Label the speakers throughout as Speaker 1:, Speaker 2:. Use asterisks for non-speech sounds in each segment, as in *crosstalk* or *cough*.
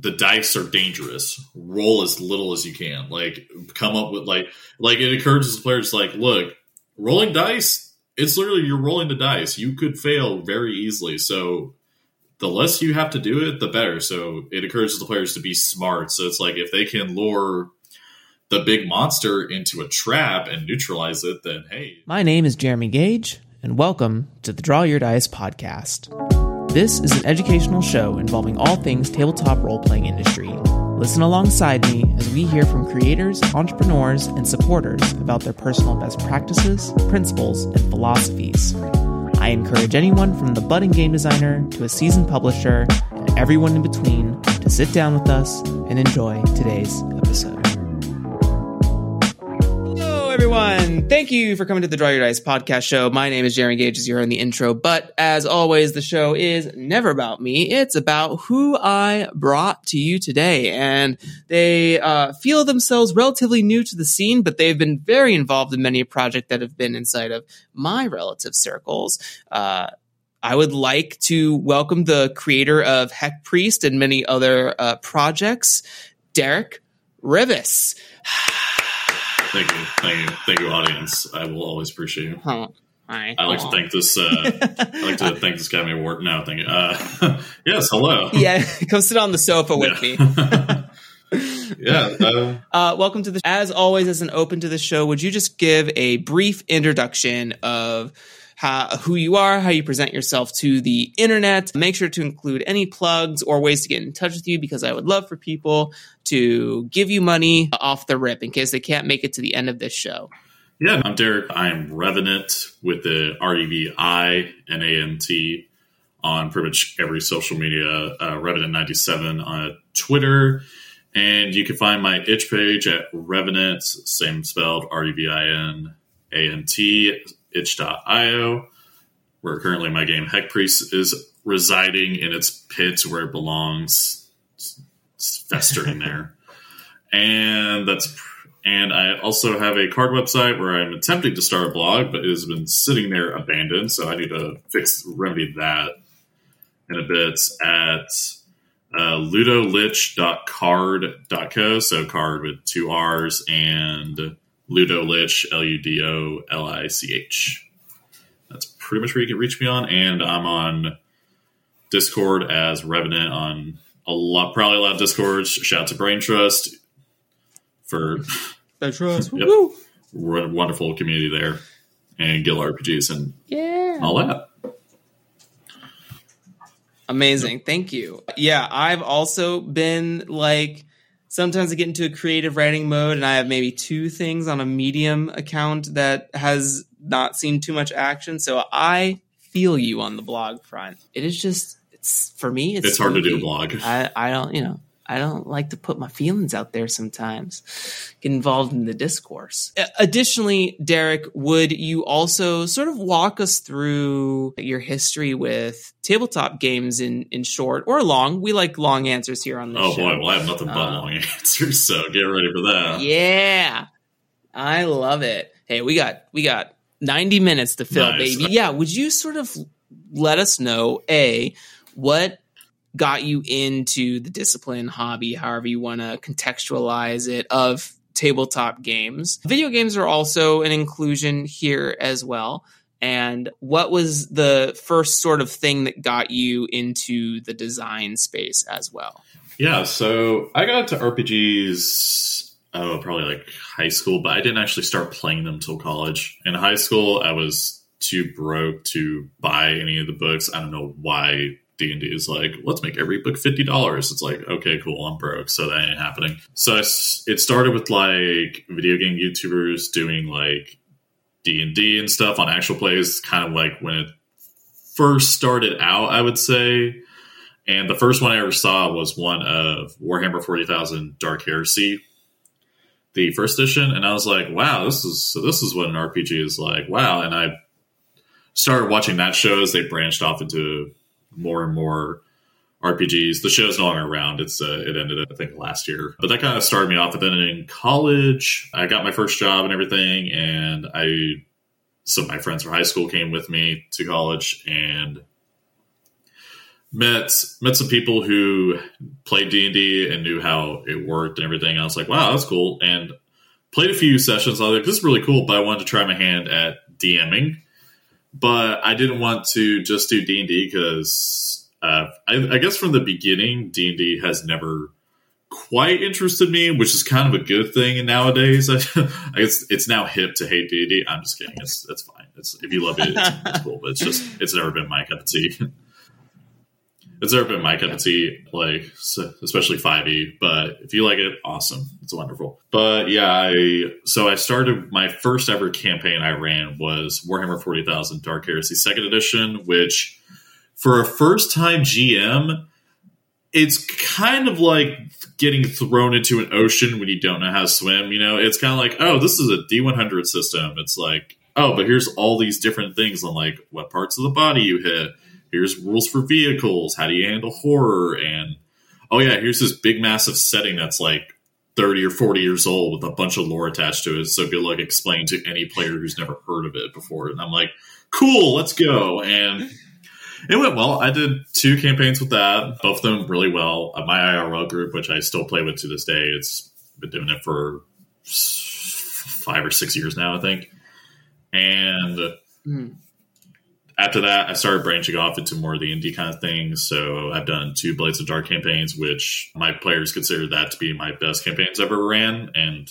Speaker 1: The dice are dangerous. Roll as little as you can. Like come up with like like it encourages the players like, look, rolling dice, it's literally you're rolling the dice. You could fail very easily. So the less you have to do it, the better. So it encourages the players to be smart. So it's like if they can lure the big monster into a trap and neutralize it, then hey.
Speaker 2: My name is Jeremy Gage, and welcome to the Draw Your Dice podcast. This is an educational show involving all things tabletop role playing industry. Listen alongside me as we hear from creators, entrepreneurs, and supporters about their personal best practices, principles, and philosophies. I encourage anyone from the budding game designer to a seasoned publisher and everyone in between to sit down with us and enjoy today's episode. Everyone. Thank you for coming to the Draw Your Dice podcast show. My name is Jeremy Gage, as you heard in the intro. But as always, the show is never about me. It's about who I brought to you today. And they uh, feel themselves relatively new to the scene, but they've been very involved in many projects that have been inside of my relative circles. Uh, I would like to welcome the creator of Heck Priest and many other uh, projects, Derek Revis.
Speaker 1: Thank you, thank you, thank you, audience. I will always appreciate you.
Speaker 2: Oh, hi.
Speaker 1: I like to thank this. Uh, I like to *laughs* thank this Academy Award. No, thank you. Uh, *laughs* yes, hello.
Speaker 2: Yeah, *laughs* come sit on the sofa with
Speaker 1: Yeah.
Speaker 2: me.
Speaker 1: yeah, uh,
Speaker 2: Uh, welcome to the. As always, as an open to the show, would you just give a brief introduction of how, who you are, how you present yourself to the internet? Make sure to include any plugs or ways to get in touch with you because I would love for people to give you money off the rip in case they can't make it to the end of this show.
Speaker 1: yeah. I'm Derek. I'm Revinant with the R E V I N A N T on pretty much every social media. Uh, Revinant97 on Twitter. And you can find my itch page at Revenant, same spelled R E V I N A N T, itch.io, where currently my game Heck Priest is residing in its pit where it belongs, it's- it's festering *laughs* there. And that's and I also have a Carrd website where I'm attempting to start a blog, but it has been sitting there abandoned. So I need to fix remedy that in a bit at uh, ludolich.carrd.co. So card with two R's and ludolich, L U D O L I C H. That's pretty much where you can reach me on. And I'm on Discord as Revinant on a lot, probably a lot of Discords. Shout out to Brain Trust for
Speaker 2: The trust. *laughs*
Speaker 1: Yep.
Speaker 2: Woo!
Speaker 1: we're a wonderful community there and Guild RPGs and
Speaker 2: Yeah.
Speaker 1: all that.
Speaker 2: Amazing. Thank you. Yeah, I've also been like sometimes I get into a creative writing mode and I have maybe two things on a medium account that has not seen too much action. So I feel you on the blog front. It is just it's for me it's
Speaker 1: It's hard to do a blog.
Speaker 2: I, I don't you know I don't like to put my feelings out there sometimes. Get involved in the discourse. Additionally, Derek, would you also sort of walk us through your history with tabletop games in, in short or long? We like long answers here on the show.
Speaker 1: Oh
Speaker 2: show.
Speaker 1: boy, well I have nothing but
Speaker 2: Uh,
Speaker 1: long *laughs* answers, so get ready for that.
Speaker 2: Yeah. I love it. Hey, we got we got 90 minutes to fill,
Speaker 1: Nice.
Speaker 2: baby. Yeah, would you sort of let us know a what got you into the discipline hobby, however you want to contextualize it of tabletop games. Video games are also an inclusion here as well. And what was the first sort of thing that got you into the design space as well?
Speaker 1: Yeah, so I got into RPGs oh probably like high school, but I didn't actually start playing them till college. In high school I was too broke to buy any of the books. I don't know why D and D is like, let's make every book fifty dollars. It's like, okay, cool, I'm broke, so that ain't happening. So it started with like video game YouTubers doing like D and D and stuff on actual plays, kind of like when it first started out, I would say. And the first one I ever saw was one of Warhammer Forty Thousand Dark Heresy, the first edition, and I was like, "Wow, this is so. This is what an RPG is like." Wow, and I started watching that show as they branched off into more and more RPGs. The show's no longer around. It's uh, it ended I think last year, but that kind of started me off. And then in college, I got my first job and everything, and I some of my friends from high school came with me to college and met met some people who played D and D and knew how it worked and everything. I was like, wow, that's cool, and played a few sessions. I was like, this is really cool, but I wanted to try my hand at DMing. But I didn't want to just do D and D because uh, I, I guess from the beginning, D and D has never quite interested me, which is kind of a good thing nowadays. *laughs* I guess it's now hip to hate D and D. I'm just kidding. It's it's fine. It's if you love it, it's, it's cool. But it's just it's never been my cup of tea. *laughs* it's never been my cup of tea, like especially five E. But if you like it, awesome, it's wonderful. But yeah, I so I started my first ever campaign I ran was Warhammer Forty Thousand Dark Heresy Second Edition, which for a first time GM, it's kind of like getting thrown into an ocean when you don't know how to swim. You know, it's kind of like, oh, this is a D one hundred system. It's like, oh, but here's all these different things on like what parts of the body you hit here's rules for vehicles. How do you handle horror? And oh yeah, here's this big massive setting that's like 30 or 40 years old with a bunch of lore attached to it. So good luck explaining to any player who's never heard of it before. And I'm like, cool, let's go. And it went well. I did two campaigns with that, both of them really well. My IRL group, which I still play with to this day, it's been doing it for five or six years now, I think. And mm after that, I started branching off into more of the indie kind of things. So I've done two Blades of Dark campaigns, which my players consider that to be my best campaigns ever ran. And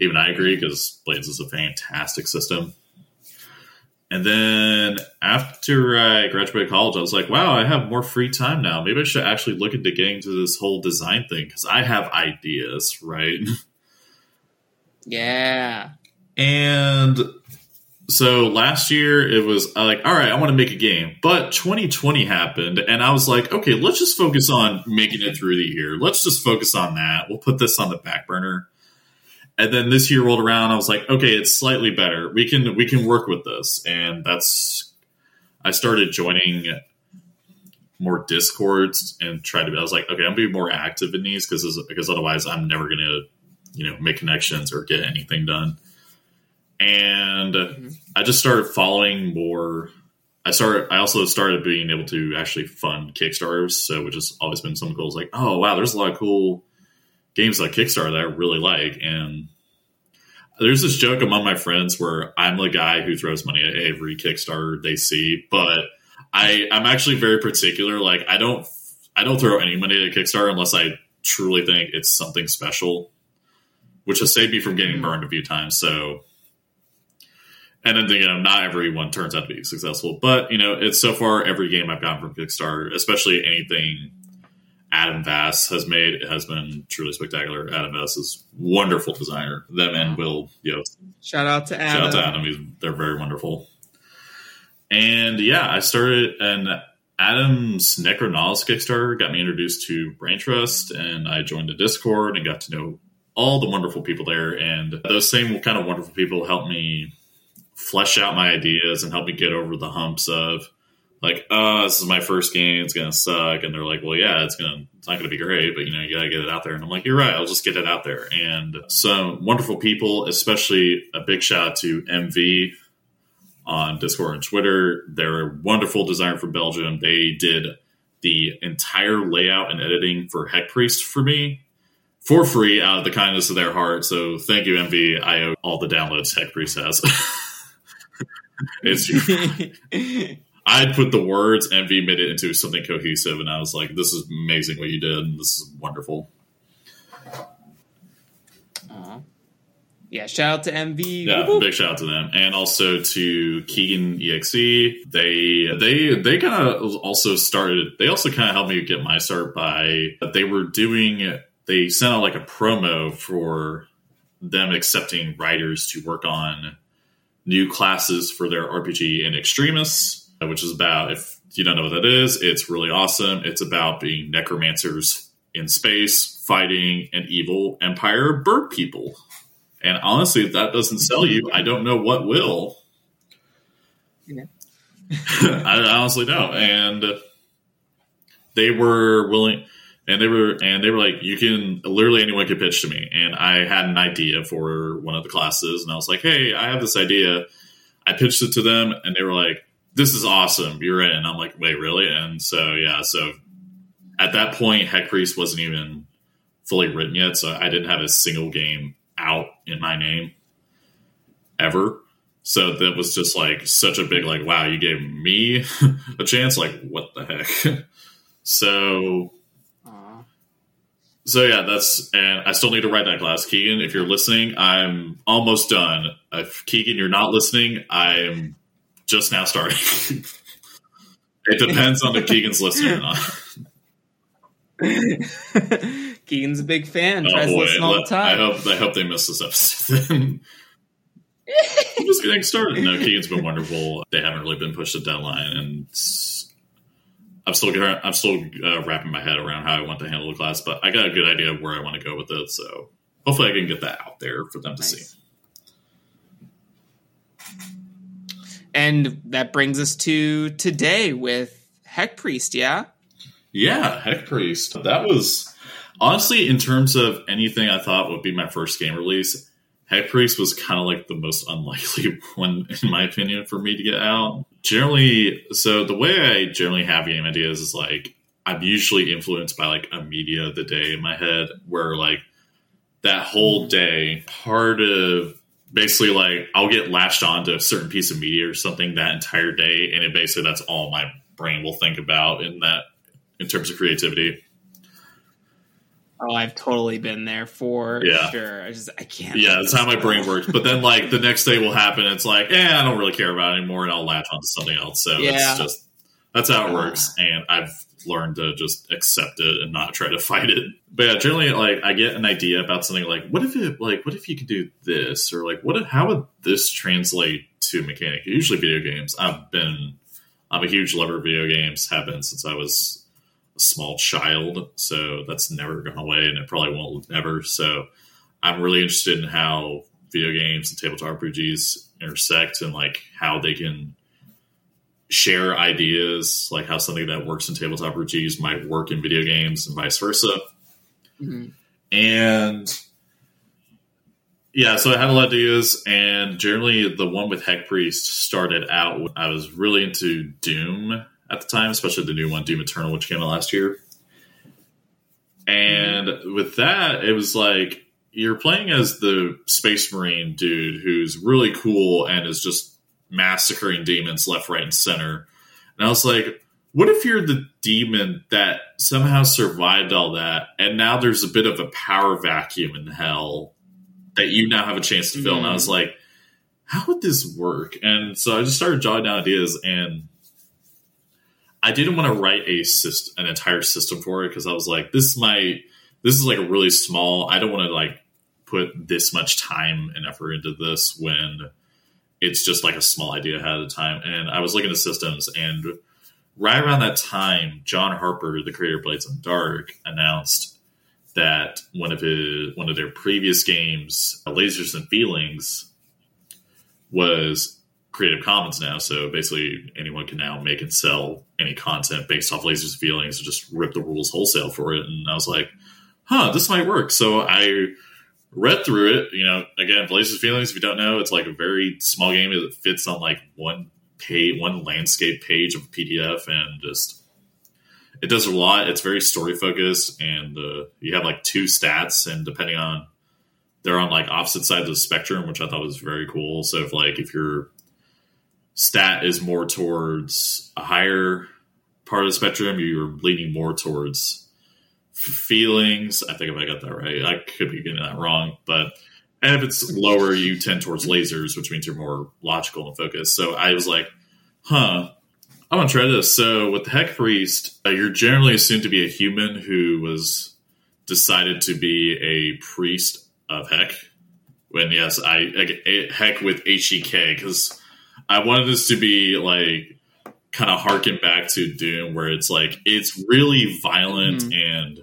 Speaker 1: even I agree because Blades is a fantastic system. And then after I graduated college, I was like, wow, I have more free time now. Maybe I should actually look into getting to this whole design thing because I have ideas, right? *laughs*
Speaker 2: Yeah.
Speaker 1: And so last year it was like all right i want to make a game. But 2020 happened and i was like okay let's just focus on making it through the year. Let's just focus on that. We'll put this on the back burner. And then this year rolled around i was like okay it's slightly better. We can we can work with this. And that's i started joining more discords and tried to be i was like okay i'm gonna be more active in these because because otherwise i'm never gonna you know make connections or get anything done and mm-hmm. I just started following more. I started. I also started being able to actually fund Kickstarters, so which has always been some goals. Like, oh wow, there's a lot of cool games like Kickstarter that I really like, and there's this joke among my friends where I'm the guy who throws money at every Kickstarter they see, but I I'm actually very particular. Like, I don't I don't throw any money at Kickstarter unless I truly think it's something special, which has saved me from getting mm-hmm. burned a few times. So and then you know not everyone turns out to be successful but you know it's so far every game i've gotten from kickstarter especially anything adam vass has made has been truly spectacular. Adam vass is wonderful designer. Them and will you know
Speaker 2: shout out to adam
Speaker 1: shout out to adam. He's, they're very wonderful. And yeah i started and adam's necronauts kickstarter got me introduced to brain trust and i joined the discord and got to know all the wonderful people there. And those same kind of wonderful people helped me flesh out my ideas and help me get over the humps of like, oh, this is my first game, it's gonna suck, and they're like, well, yeah, it's gonna, it's not gonna be great, but you know, you gotta get it out there. And I'm like, you're right, I'll just get it out there. And some wonderful people, especially a big shout out to MV on Discord and Twitter. They're a wonderful designer from Belgium. They did the entire layout and editing for Heck Priest for me for free out of the kindness of their heart. So thank you, MV. I owe all the downloads Heck Priest has. *laughs* it's *laughs* I put the words MV made it into something cohesive, and I was like, "This is amazing what you did. And this is wonderful."
Speaker 2: Yeah, shout out to MV.
Speaker 1: Yeah, Woo-hoo. big shout out to them, and also to Keegan EXE. They they they kind of also started. They also kind of helped me get my start by they were doing. They sent out like a promo for them accepting writers to work on new classes for their RPG in Extremis, uh, which is about, if you don't know what that is, it's really awesome. It's about being necromancers in space fighting an evil empire bird people. And honestly, if that doesn't sell you, I don't know what will. Yeah. *laughs* I honestly don't. And they were willing and they were and they were like you can literally anyone could pitch to me. And i had an idea for one of the classes and i was like hey i have this idea. I pitched it to them and they were like this is awesome. You're in. I'm like wait really? And so yeah so at that point heck priest wasn't even fully written yet so i didn't have a single game out in my name ever. So that was just like such a big like wow you gave me *laughs* a chance? Like what the heck? *laughs* So so yeah, that's and I still need to write that class, Keegan. If you're listening, I'm almost done. If Keegan, you're not listening, I'm just now starting. *laughs* It depends on if Keegan's listening or not. *laughs*
Speaker 2: Keegan's a big fan.
Speaker 1: Oh
Speaker 2: Tries to
Speaker 1: boy!
Speaker 2: listen all the
Speaker 1: Let- I hope I hope they miss this episode. *laughs* I'm just getting started. No, Keegan's been wonderful. They haven't really been pushed to deadline, and I'm still I'm still uh, wrapping my head around how I want to handle the class. But I got a good idea of where I want to go with it. So hopefully, I can get that out there for them to see.
Speaker 2: And that brings us to today with Heck Priest, yeah?
Speaker 1: Yeah, Heck Priest. That was honestly, in terms of anything I thought would be my first game release, Heck Priest was kind of like the most unlikely *laughs* one, in my opinion, for me to get out. Generally, so the way I generally have game ideas is like I'm usually influenced by like a media of the day in my head, where like that whole hmm. day, part of basically like I'll get latched onto a certain piece of media or something that entire day, and it basically that's all my brain will think about in that in terms of creativity.
Speaker 2: Oh, I've totally been there for
Speaker 1: Yeah.
Speaker 2: sure. I just I can't.
Speaker 1: Yeah, that's how my brain works. But then like the next day will happen. It's like, eh, I don't really care about it anymore, and I'll latch onto something else. So
Speaker 2: Yeah.
Speaker 1: it's just that's how it works, and I've learned to just accept it and not try to *laughs* fight it. But yeah, generally, like I get an idea about something, like what if it, like what if you could do this, or like what if, how would this translate to mechanic? Usually, video games. I've been, I'm a huge lover of video games. Have been since I was a small child, so that's never gone away, and it probably won't ever. So I'm really interested in how video games and tabletop RPGs intersect and like how they can share ideas, like how something that works in tabletop RPGs might work in video games and vice versa.
Speaker 2: Mhm.
Speaker 1: And yeah, so I had a lot of ideas, and generally the one with Heck Priest started out. I was really into Doom at the time, especially the new one, Doom Eternal, which came out last year. And with that, it was like you're playing as the Space Marine dude who's really cool and is just massacring demons left, right, and center. And I was like, what if you're the demon that somehow survived all that, and now there's a bit of a power vacuum in hell that you now have a chance to fill? And I mm-hmm. was like, how would this work? And so I just started jotting down ideas, and I didn't want to write a syst- an entire system for it because I was like, this might this is like a really small. I don't want to like put this much time and effort into this when it's just like a small idea ahead of time. And I was looking at systems, and right around that time, John Harper, the creator of Blades the Dark, announced that one of his one of their previous games, Lasers and Feelings, was Creative Commons now. So basically, anyone can now make and sell any content based off Lasers Feelings and just rip the rules wholesale for it. And I was like, huh, this might work. So I read through it. You know, again, Blazes Feelings, if you don't know, it's like a very small game that fits on like one page, one landscape page of PDF, and just it does a lot. It's very story focused, and uh, you have like two stats, and depending on they're on like opposite sides of the spectrum, which I thought was very cool. So if like if your stat is more towards a higher part of the spectrum, you're leaning more towards feelings. I think if I got that right, I could be getting that wrong, but and if it's lower, you tend towards lasers, which means you're more logical and focused. So I was like, huh, I want to try this. So with the Heck Priest, uh, you're generally assumed to be a human who was decided to be a priest of Heck. When yes, I, I Heck with H E K because I wanted this to be like kind of harken back to Doom, where it's like it's really violent mm-hmm. and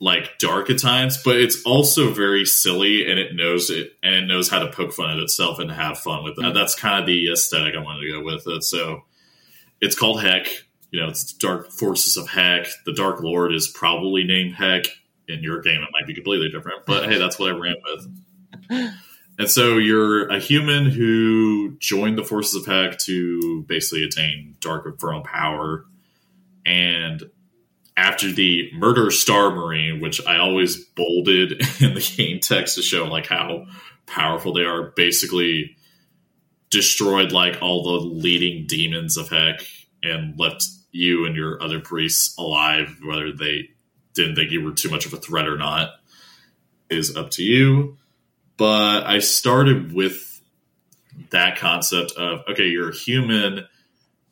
Speaker 1: like dark at times, but it's also very silly and it knows it and it knows how to poke fun at itself and have fun with that. Mm-hmm. That's kind of the aesthetic I wanted to go with it. So it's called Heck. You know, it's Dark Forces of Heck. The Dark Lord is probably named Heck. In your game, it might be completely different, but hey, that's what I ran with. *laughs* And so you're a human who joined the forces of Heck to basically attain Dark Infernal power. And after the Murder Star Marine, which I always bolded *laughs* in the game text to show like how powerful they are, basically destroyed like all the leading demons of Heck and left you and your other priests alive, whether they didn't think you were too much of a threat or not, is up to you but I started with that concept of okay, you're a human,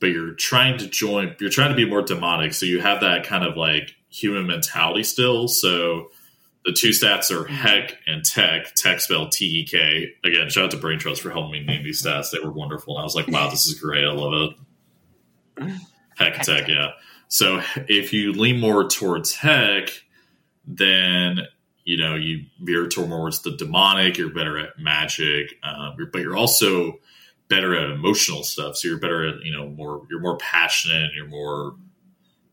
Speaker 1: but you're trying to join. You're trying to be more demonic, so you have that kind of like human mentality still. So the two stats are mm-hmm. Heck and Tech. Tech spelled T E K. Again, shout out to Brain Trust for helping me name these stats. They were wonderful. I was like, wow, this is great. I love it. *laughs* Heck, Heck Tech, yeah. So if you lean more towards Heck, then you know you veer towards the demonic. You're better at magic, um, but you're also better at emotional stuff. So you're better at you know more. You're more passionate. You're more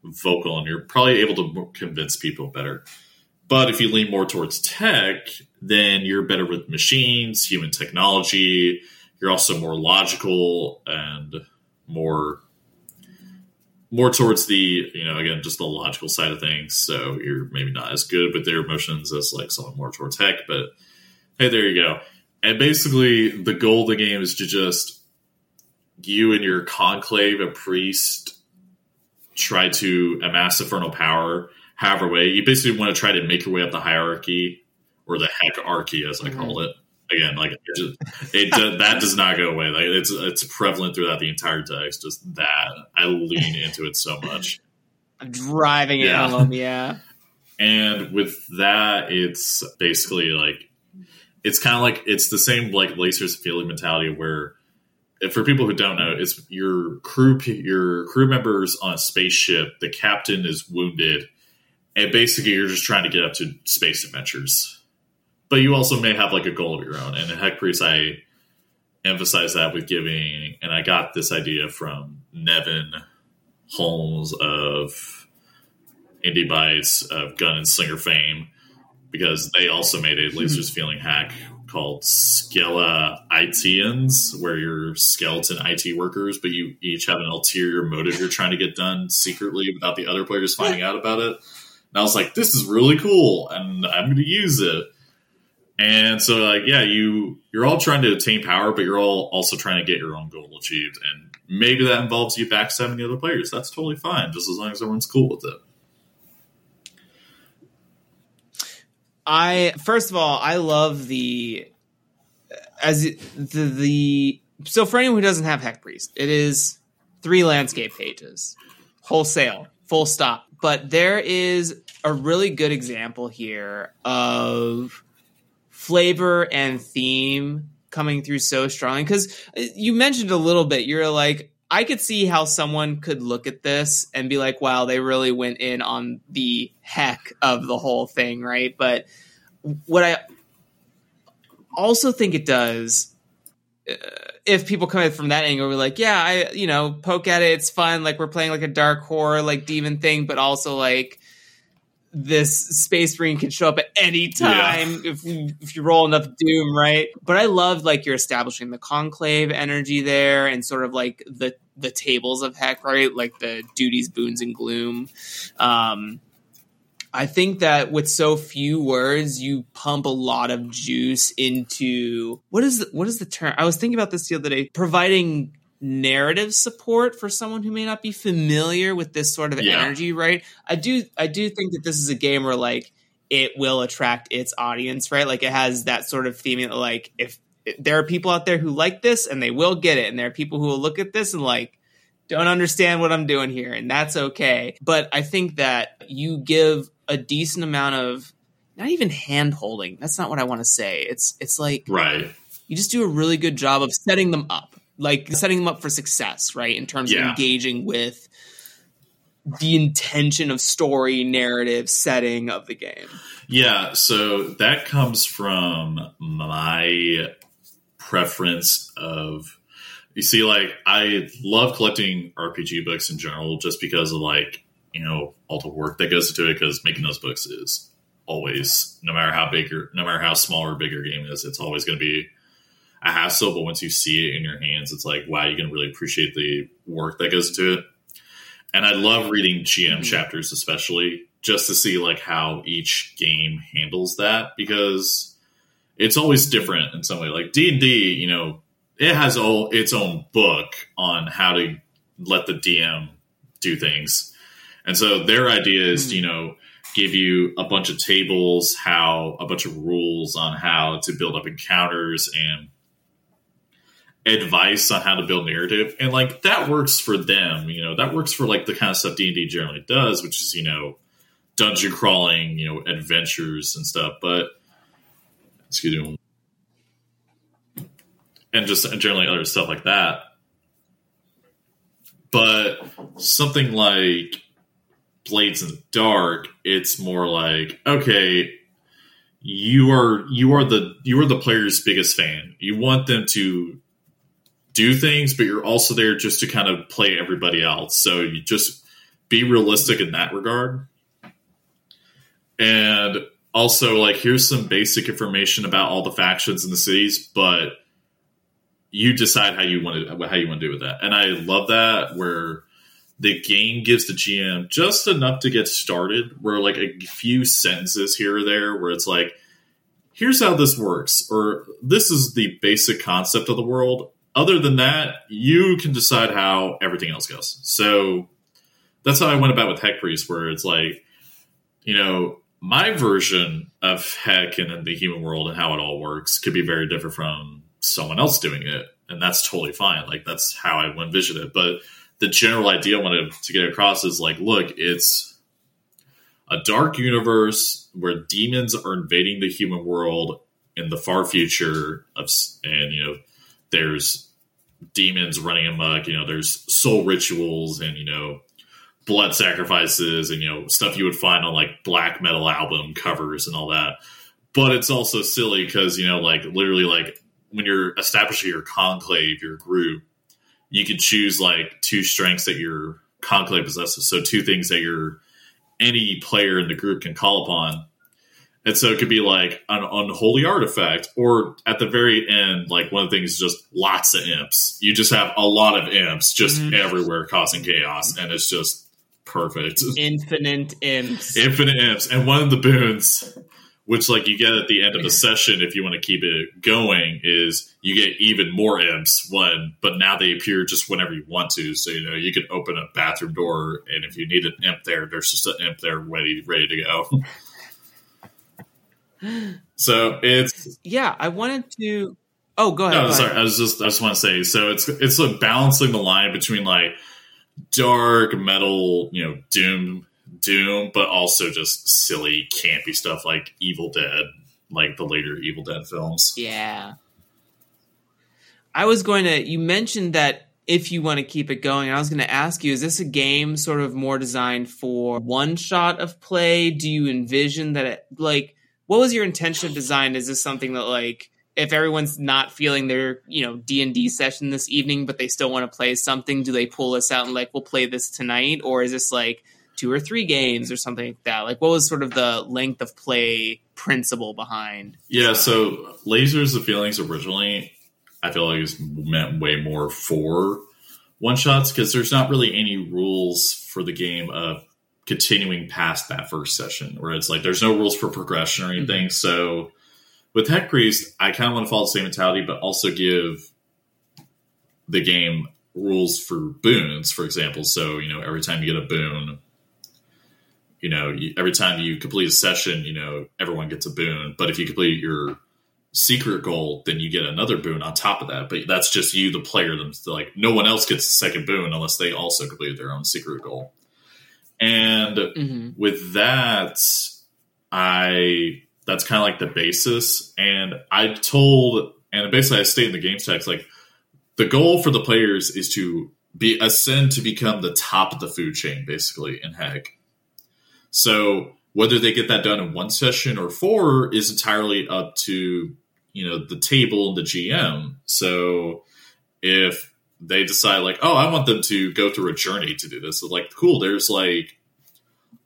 Speaker 1: vocal, and you're probably able to convince people better. But if you lean more towards tech, then you're better with machines, human technology. You're also more logical and more more towards the you know again just the logical side of things. So you're maybe not as good with their emotions as like someone more towards tech. But hey, there you go. And basically, the goal of the game is to just you and your conclave, a priest, try to amass infernal power however way. You basically want to try to make your way up the hierarchy or the heckarchy, as I mm-hmm. call it. Again, like it, just, it does, that does not go away. Like it's it's prevalent throughout the entire text. Just that I lean into it so much.
Speaker 2: I'm *laughs* driving it yeah. home, yeah.
Speaker 1: And with that, it's basically like it's kind of like it's the same like Lasers feeling mentality where for people who don't know, it's your crew your crew members on a spaceship. The captain is wounded and basically you're just trying to get up to space adventures. But you also may have like a goal of your own. And in Heck Priest, I emphasize that with giving, and I got this idea from Nevyn Holmes of Indie Bites of Gun and Slinger fame because they also made a hmm. lasers feeling hack called Skella ITians, where you're skeleton IT workers, but you each have an ulterior motive you're trying to get done secretly without the other players finding out about it. And I was like, this is really cool, and I'm going to use it. And so, like, yeah, you you're all trying to attain power, but you're all also trying to get your own goal achieved. And maybe that involves you backstabbing the other players. That's totally fine, just as long as everyone's cool with it.
Speaker 2: I first of all, I love the as the the so for anyone who doesn't have Heck Priest, it is three landscape pages, wholesale, full stop but there is a really good example here of flavor and theme coming through so strongly because uh, you mentioned a little bit you're like i could see how someone could look at this and be like wow they really went in on the heck of the whole thing right but what i also think it does uh, if people come in from that angle, we're like, yeah, I, you know, poke at it. It's fun. Like we're playing like a dark horror, like demon thing, but also like this space marine can show up at any time yeah. if if you roll enough doom, right? But I love like you're establishing the conclave energy there and sort of like the the tables of heck, right? Like the duties, boons, and gloom. Um, I think that with so few words, you pump a lot of juice into what is the, what is the term? I was thinking about this the other day. Providing narrative support for someone who may not be familiar with this sort of yeah. energy, right? I do I do think that this is a game where like it will attract its audience, right? Like it has that sort of theme like if there are people out there who like this and they will get it and there are people who will look at this and like don't understand what I'm doing here and that's okay. But I think that you give a decent amount of not even hand holding. That's not what I want to say. It's it's like
Speaker 1: right.
Speaker 2: You just do a really good job of setting them up, like setting them up for success, right? In terms yeah. of engaging with the intention of story, narrative, setting of the game.
Speaker 1: Yeah, so that comes from my preference of you see like I love collecting RPG books in general just because of like you know all the work that goes into it because making those books is always no matter how big or no matter how small or big your game is it's always going to be a hassle but once you see it in your hands it's like wow you can really appreciate the work that goes to it and i love reading gm mm-hmm. chapters especially just to see like how each game handles that because it's always different in some way like d&d you know it has all its own book on how to let the dm do things and so their idea is, mm. you know, give you a bunch of tables, how a bunch of rules on how to build up encounters and advice on how to build narrative, and like that works for them. You know, that works for like the kind of stuff D and D generally does, which is you know dungeon crawling, you know, adventures and stuff. But excuse me, and just generally other stuff like that. But something like Blades in the Dark, it's more like okay, you are you are the you are the player's biggest fan. You want them to do things, but you're also there just to kind of play everybody else. So you just be realistic in that regard. And also, like, here's some basic information about all the factions in the cities, but you decide how you want to how you want to do with that. And I love that where the game gives the GM just enough to get started, where like a few sentences here or there, where it's like, here's how this works, or this is the basic concept of the world. Other than that, you can decide how everything else goes. So that's how I went about with Heck Priest, where it's like, you know, my version of Heck and the human world and how it all works could be very different from someone else doing it. And that's totally fine. Like, that's how I envision it. But the general idea I wanted to get across is like, look, it's a dark universe where demons are invading the human world in the far future of, and you know, there's demons running amok. You know, there's soul rituals and you know, blood sacrifices and you know stuff you would find on like black metal album covers and all that. But it's also silly because you know, like literally, like when you're establishing your conclave, your group, you can choose like two strengths that your conclave possesses. So two things that your any player in the group can call upon. And so it could be like an unholy artifact, or at the very end, like one of the things is just lots of imps. You just have a lot of imps just mm-hmm. everywhere causing chaos, and it's just perfect. *laughs*
Speaker 2: Infinite imps.
Speaker 1: Infinite imps. And one of the boons which like you get at the end of the session if you want to keep it going is you get even more imps one but now they appear just whenever you want to so you know you can open a bathroom door and if you need an imp there there's just an imp there ready ready to go *laughs* so it's
Speaker 2: yeah i wanted to oh go ahead
Speaker 1: no
Speaker 2: go
Speaker 1: sorry
Speaker 2: ahead.
Speaker 1: i was just i just want to say so it's it's like balancing the line between like dark metal you know doom Doom, but also just silly, campy stuff like Evil Dead, like the later Evil Dead films.
Speaker 2: Yeah. I was going to, you mentioned that if you want to keep it going, I was going to ask you, is this a game sort of more designed for one shot of play? Do you envision that it, like, what was your intention of design? Is this something that, like, if everyone's not feeling their you know D and D session this evening, but they still want to play something, do they pull us out and like we'll play this tonight, or is this like two or three games or something like that? Like, what was sort of the length of play principle behind?
Speaker 1: Yeah, so Lasers of Feelings originally, I feel like it was meant way more for one shots because there's not really any rules for the game of continuing past that first session, where it's like there's no rules for progression or anything. Mm-hmm. So with Heck Priest, I kind of want to follow the same mentality, but also give the game rules for boons, for example. So, you know, every time you get a boon, you know, you, every time you complete a session, you know, everyone gets a boon. But if you complete your secret goal, then you get another boon on top of that. But that's just you, the player. Them like no one else gets the second boon unless they also complete their own secret goal. And mm-hmm. with that, I that's kind of like the basis. And I told, and basically I state in the game text like the goal for the players is to be ascend to become the top of the food chain, basically in Heck so whether they get that done in one session or four is entirely up to you know the table and the GM. So if they decide like, oh, I want them to go through a journey to do this, like cool. There's like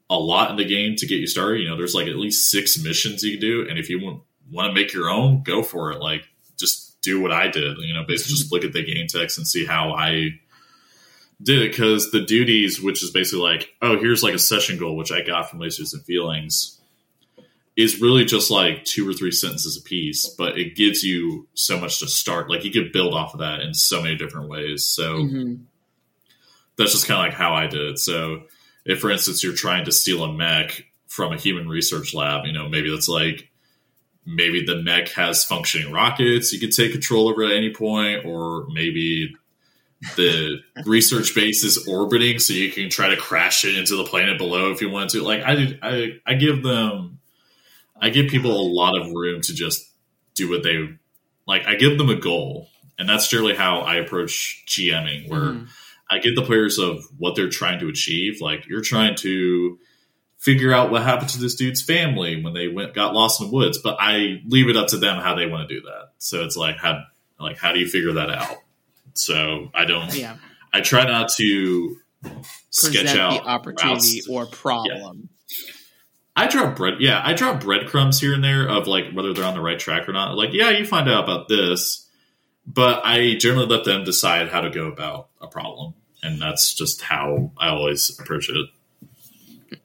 Speaker 1: a lot in the game to get you started. You know, there's like at least six missions you can do, and if you want want to make your own, go for it. Like just do what I did. You know, basically just look at the game text and see how I did it because the duties, which is basically like, oh, here's like a session goal, which I got from Lasers and Feelings, is really just like two or three sentences a piece, but it gives you so much to start. Like you could build off of that in so many different ways. So mm-hmm. that's just kind of like how I did it. So if, for instance, you're trying to steal a mech from a human research lab, you know, maybe that's like maybe the mech has functioning rockets you could take control over at any point, or maybe the *laughs* research base is orbiting so you can try to crash it into the planet below if you want to. Like I I, I give them I give people a lot of room to just do what they like. I give them a goal, and that's generally how I approach GMing, where mm. I give the players of what they're trying to achieve. Like you're trying to figure out what happened to this dude's family when they went got lost in the woods, but I leave it up to them how they want to do that. So it's like how like how do you figure that out? So I don't.
Speaker 2: Yeah.
Speaker 1: I try not to
Speaker 2: Present
Speaker 1: sketch out
Speaker 2: the opportunity
Speaker 1: routes.
Speaker 2: or problem.
Speaker 1: I drop bread. Yeah, I drop breadcrumbs here and there of like whether they're on the right track or not. Like, yeah, you find out about this, but I generally let them decide how to go about a problem, and that's just how I always approach it,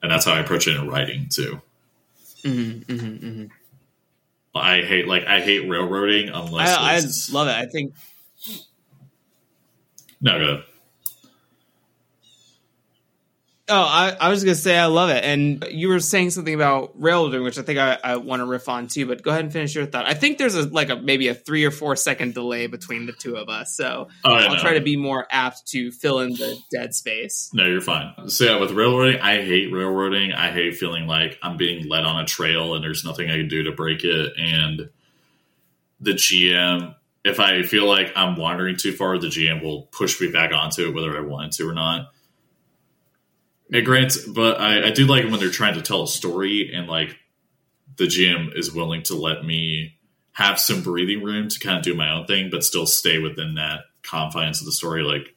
Speaker 1: and that's how I approach it in writing too.
Speaker 2: Mm-hmm, mm-hmm, mm-hmm.
Speaker 1: I hate like I hate railroading unless
Speaker 2: I, I love it. I think
Speaker 1: no good.
Speaker 2: Oh, I, I was gonna say I love it, and you were saying something about railroading, which I think I, I want to riff on too. But go ahead and finish your thought. I think there's a like a maybe a three or four second delay between the two of us, so
Speaker 1: Oh,
Speaker 2: I'll try to be more apt to fill in the dead space.
Speaker 1: No, you're fine. So yeah, with railroading, I hate railroading. I hate feeling like I'm being led on a trail and there's nothing I can do to break it. And the GM, if I feel like I'm wandering too far, the GM will push me back onto it, whether I want to or not. And grants, but I, I do like it when they're trying to tell a story and like the GM is willing to let me have some breathing room to kind of do my own thing, but still stay within that confines of the story. Like,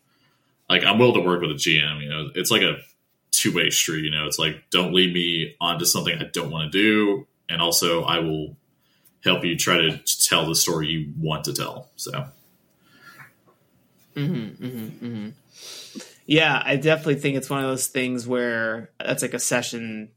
Speaker 1: like I'm willing to work with a GM. You know, it's like a two way street. You know, it's like don't lead me onto something I don't want to do, and also I will help you try to tell the story you want to tell. So
Speaker 2: Mm-hmm, mm-hmm, mm-hmm. Yeah, I definitely think it's one of those things where that's like a session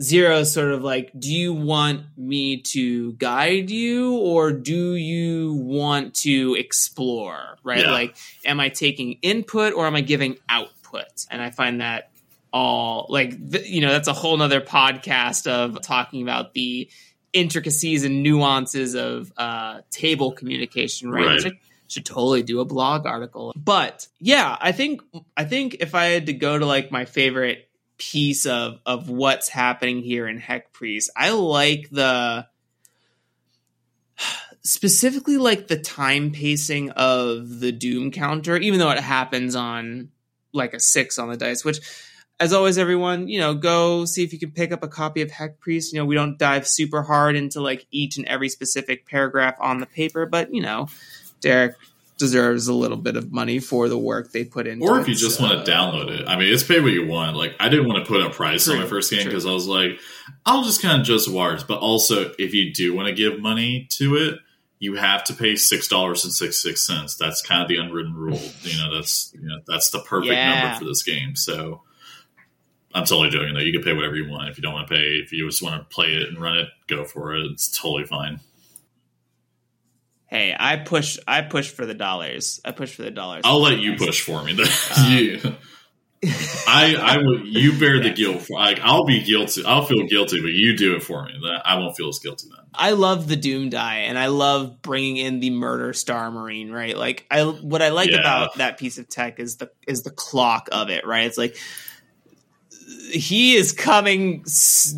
Speaker 2: zero, sort of like, do you want me to guide you or do you want to explore? Right?
Speaker 1: Yeah.
Speaker 2: Like, am I taking input or am I giving output? And I find that all like, you know, that's a whole nother podcast of talking about the intricacies and nuances of uh, table communication, right?
Speaker 1: Right.
Speaker 2: Should totally do a blog article. But yeah, I think I think if I had to go to like my favorite piece of of what's happening here in Heck Priest, I like the *sighs* specifically like the time pacing of the doom counter, even though it happens on like a six on the dice, which as always, everyone, you know, go see if you can pick up a copy of Heck Priest. You know, we don't dive super hard into like each and every specific paragraph on the paper, but you know, Derek deserves a little bit of money for the work they put into
Speaker 1: or if you just
Speaker 2: so-
Speaker 1: want to download it, I mean, it's pay what you want. Like I didn't want to put a price on my first game because I was like, I'll just kind of just wires. But also, if you do want to give money to it, you have to pay six dollars and six six cents. That's kind of the unwritten rule. You know, that's you know that's the perfect
Speaker 2: Yeah.
Speaker 1: number for this game. So I'm totally joking though. You can pay whatever you want. If you don't want to pay, if you just want to play it and run it, go for it. It's totally fine.
Speaker 2: Hey, I push. I push for the dollars. I push for the dollars.
Speaker 1: I'll let you push for me. *laughs* You- I, I will. You bear the guilt. For, like I'll be guilty. I'll feel guilty, but you do it for me. I won't feel as guilty then.
Speaker 2: I love the Doom die, and I love bringing in the Murder Star Marine. Right, like I what I like
Speaker 1: Yeah.
Speaker 2: about that piece of tech is the is the clock of it. Right, it's like he is coming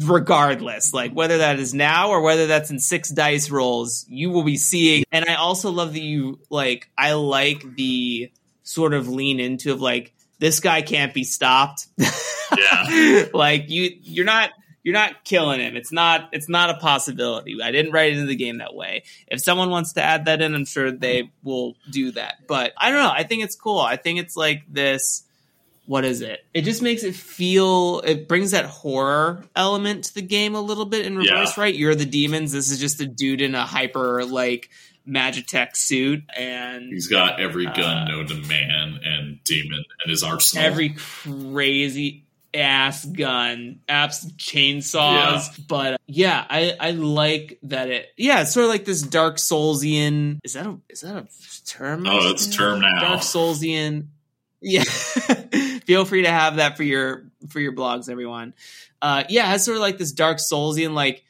Speaker 2: regardless, like whether that is now or whether that's in six dice rolls, you will be seeing. And I also love that you like. I like the sort of lean into of like this guy can't be stopped.
Speaker 1: Yeah. *laughs*
Speaker 2: like you you're not you're not killing him. It's not it's not a possibility. I didn't write it into the game that way. If someone wants to add that in, I'm sure they will do that. But I don't know. I think it's cool. I think it's like this what is it? It just makes it feel it brings that horror element to the game a little bit in reverse,
Speaker 1: Yeah.
Speaker 2: right? You're the demons. This is just a dude in a hyper like Magitech suit and
Speaker 1: He's got every gun
Speaker 2: Uh,
Speaker 1: known to man and demon and his arsenal.
Speaker 2: every crazy ass gun, apps chainsaws. But uh, yeah, I I like that it. Yeah, it's sort of like this Dark Soulsian. Is that a is that a term?
Speaker 1: Oh, it's a term now.
Speaker 2: Dark Soulsian. Yeah, *laughs* feel free to have that for your for your blogs, everyone. Uh, yeah, it has sort of like this Dark Soulsian like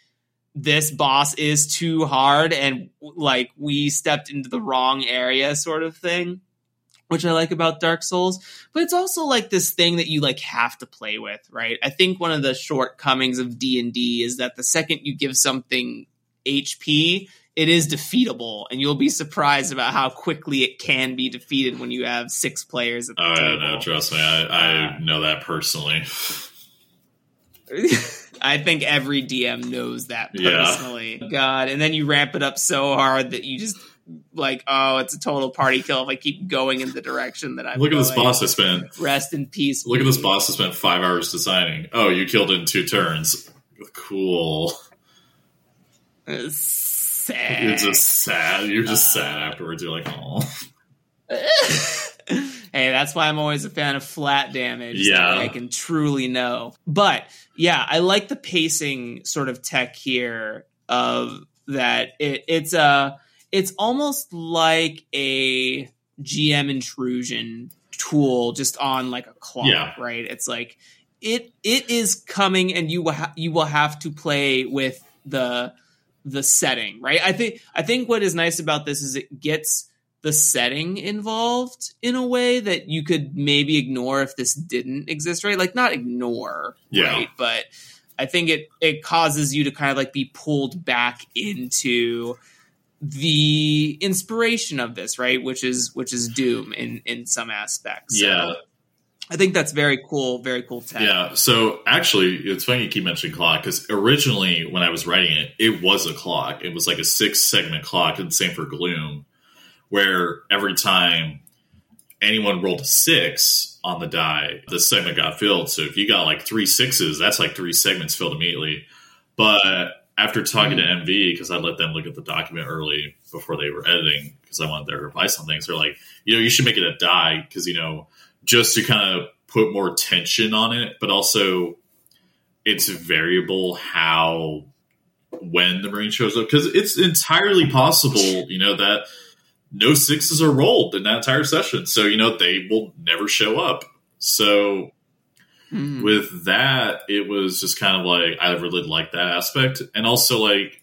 Speaker 2: this boss is too hard and like we stepped into the wrong area sort of thing which i like about dark souls but it's also like this thing that you like have to play with right i think one of the shortcomings of d&d is that the second you give something hp it is defeatable and you'll be surprised about how quickly it can be defeated when you have six players at the
Speaker 1: Oh
Speaker 2: table.
Speaker 1: yeah, no, trust me, I, I ah. know that personally. *laughs*
Speaker 2: I think every DM knows that
Speaker 1: Yeah.
Speaker 2: personally. God, and then you ramp it up so hard that you just like, oh, it's a total party kill if I keep going in the direction that I'm.
Speaker 1: Look at this boss I spent.
Speaker 2: Rest in peace.
Speaker 1: Look at this boss I spent five hours designing. Oh, you killed in two turns. Cool.
Speaker 2: It's sad.
Speaker 1: You're just sad. You're just
Speaker 2: Uh,
Speaker 1: sad afterwards. You're like, oh. *laughs*
Speaker 2: hey, that's why I'm always a fan of flat damage.
Speaker 1: Yeah.
Speaker 2: I can truly know. But yeah, I like the pacing sort of tech here of that. It, it's a, it's almost like a GM intrusion tool just on like a clock,
Speaker 1: Yeah.
Speaker 2: right? It's like it it is coming, and you will ha- you will have to play with the the setting, right? I think I think what is nice about this is it gets the setting involved in a way that you could maybe ignore if this didn't exist, right? Like not ignore,
Speaker 1: Yeah.
Speaker 2: right? But I think it it causes you to kind of like be pulled back into the inspiration of this, right? Which is which is Doom in in some aspects. So
Speaker 1: Yeah.
Speaker 2: I think that's very cool, very cool tech.
Speaker 1: Yeah. So actually, it's funny you keep mentioning clock because originally when I was writing it, it was a clock. It was like a six segment clock, and same for Gloom, where every time anyone rolled a six on the die, the segment got filled. So if you got like three sixes, that's like three segments filled immediately. But after talking to MV, because I let them look at the document early before they were editing, because I wanted their advice on things, they're like, you know, you should make it a die because you know just to kind of put more tension on it, but also it's variable how when the marine shows up because it's entirely possible, you know, that no sixes are rolled in that entire session, so you know they will never show up. So
Speaker 2: Mhm.
Speaker 1: with that, it was just kind of like I really like that aspect, and also like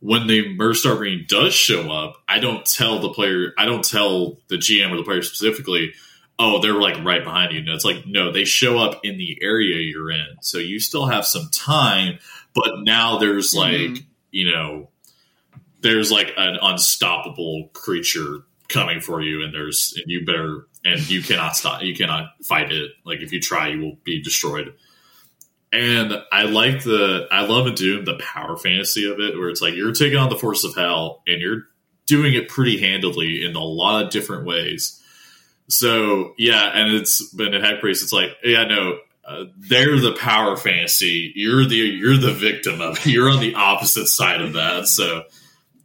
Speaker 1: when the Merc Star Marine does show up, I don't tell the player, I don't tell the GM or the player specifically, oh, they're like right behind you. No, it's like no, they show up in the area you're in, so you still have some time, but now there's like
Speaker 2: Mhm.
Speaker 1: you know, there's like an unstoppable creature coming for you, and there's and you better and you cannot stop, you cannot fight it. Like if you try, you will be destroyed. And I like the I love in Doom the power fantasy of it, where it's like you're taking on the force of hell and you're doing it pretty handily in a lot of different ways. So yeah, and it's been in Heck Priest. It's like yeah, no, uh, they're the power fantasy. You're the you're the victim of. it. *laughs* You're on the opposite side of that. So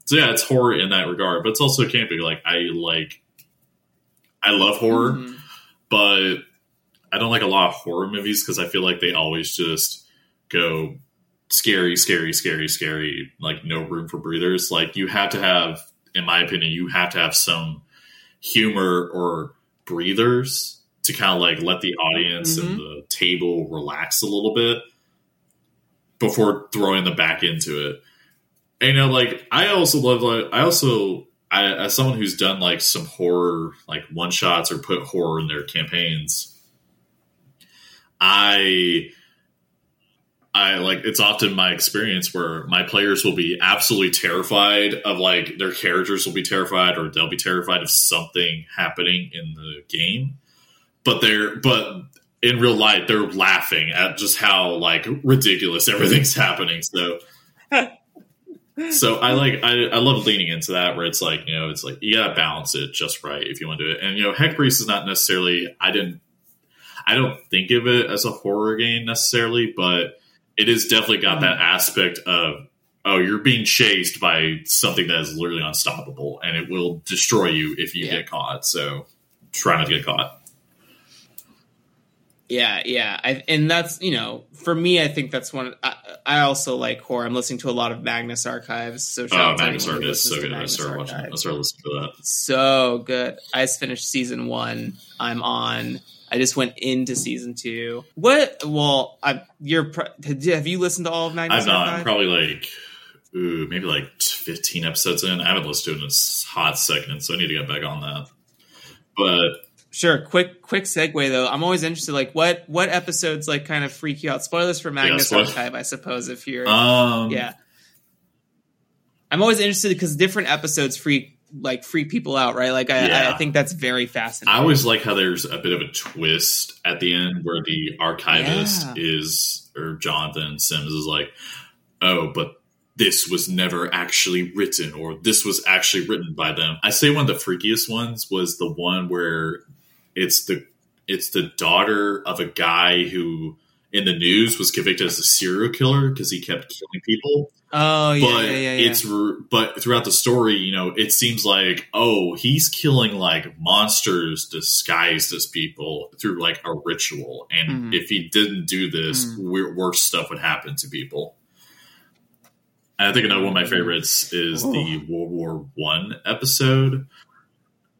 Speaker 1: so yeah, it's horror in that regard, but it's also camping. Like I like, I love horror,
Speaker 2: Mhm.
Speaker 1: but I don't like a lot of horror movies because I feel like they always just go scary, scary, scary, scary. Like no room for breathers. Like you have to have, in my opinion, you have to have some humor or breathers to kind of like let the audience and mm-hmm. the table relax a little bit before throwing them back into it. And, you know, like I also love like I also I, as someone who's done like some horror like one shots or put horror in their campaigns, I I like it's often my experience where my players will be absolutely terrified of like their characters will be terrified or they'll be terrified of something happening in the game. But they're but in real life they're laughing at just how like ridiculous everything's happening. So *laughs* so I like I, I love leaning into that where it's like, you know, it's like you gotta balance it just right if you want to do it. And you know, Heck Priest is not necessarily I didn't I don't think of it as a horror game necessarily, but it is definitely got that aspect of oh, you're being chased by something that is literally unstoppable and it will destroy you if you
Speaker 2: Yeah.
Speaker 1: get caught. So try not to get caught.
Speaker 2: Yeah, yeah, I, and that's you know, for me, I think that's one. I, I also like horror. I'm listening to a lot of Magnus Archives. So shout
Speaker 1: Oh, Magnus
Speaker 2: anyone who
Speaker 1: Archive is
Speaker 2: listens
Speaker 1: so good. I started watching I
Speaker 2: Archives.
Speaker 1: started listening to that.
Speaker 2: So good. I just finished season one. I'm on I just went into season two. What? Well, I, you're. pro- Have you listened to all of Magnus
Speaker 1: I've not. I'm probably like, ooh, maybe like 15 episodes in. I haven't listened to it in a hot second, so I need to get back on that. But
Speaker 2: Sure. Quick, quick segue though. I'm always interested. Like, what what episodes like kind of freak you out? Spoilers for Magnus
Speaker 1: spoil-
Speaker 2: Archive, I suppose. If you're,
Speaker 1: um,
Speaker 2: yeah. I'm always interested because different episodes freak like freak people out, right? Like, I, I, I think that's very fascinating.
Speaker 1: I always like how there's a bit of a twist at the end where the archivist
Speaker 2: Yeah.
Speaker 1: is, or Jonathan Sims is like, oh, but this was never actually written, or this was actually written by them. I say one of the freakiest ones was the one where it's the it's the daughter of a guy who in the news was convicted as a serial killer because he kept killing people
Speaker 2: oh yeah,
Speaker 1: but
Speaker 2: yeah, yeah, yeah.
Speaker 1: it's but throughout the story you know it seems like oh he's killing like monsters disguised as people through like a ritual and
Speaker 2: Mhm.
Speaker 1: if he didn't do this
Speaker 2: Mhm.
Speaker 1: weir- worse stuff would happen to people and i think another one of my favorites is the world war one episode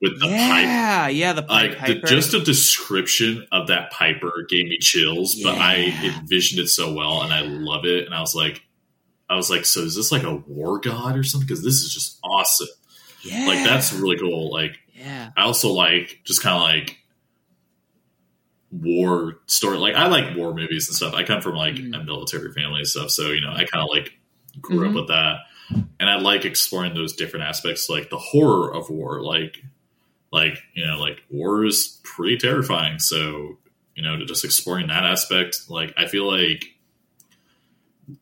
Speaker 1: with the pipe
Speaker 2: yeah, yeah. The Pied
Speaker 1: like the, just a description of that Piper gave me chills, but I envisioned it so well and I love it. And I was like, I was like, so is this like a war god or something? Because this is just awesome.
Speaker 2: yeah.
Speaker 1: Like that's really cool. Like
Speaker 2: yeah.
Speaker 1: I also like just kind of like war story. Like I like war movies and stuff. I come from like
Speaker 2: Mhm.
Speaker 1: a military family and stuff, so you know I kind of like grew
Speaker 2: Mhm.
Speaker 1: up with that, and I like exploring those different aspects, like the horror of war. Like, like you know, like war is pretty terrifying. So you know, to just exploring that aspect, like I feel like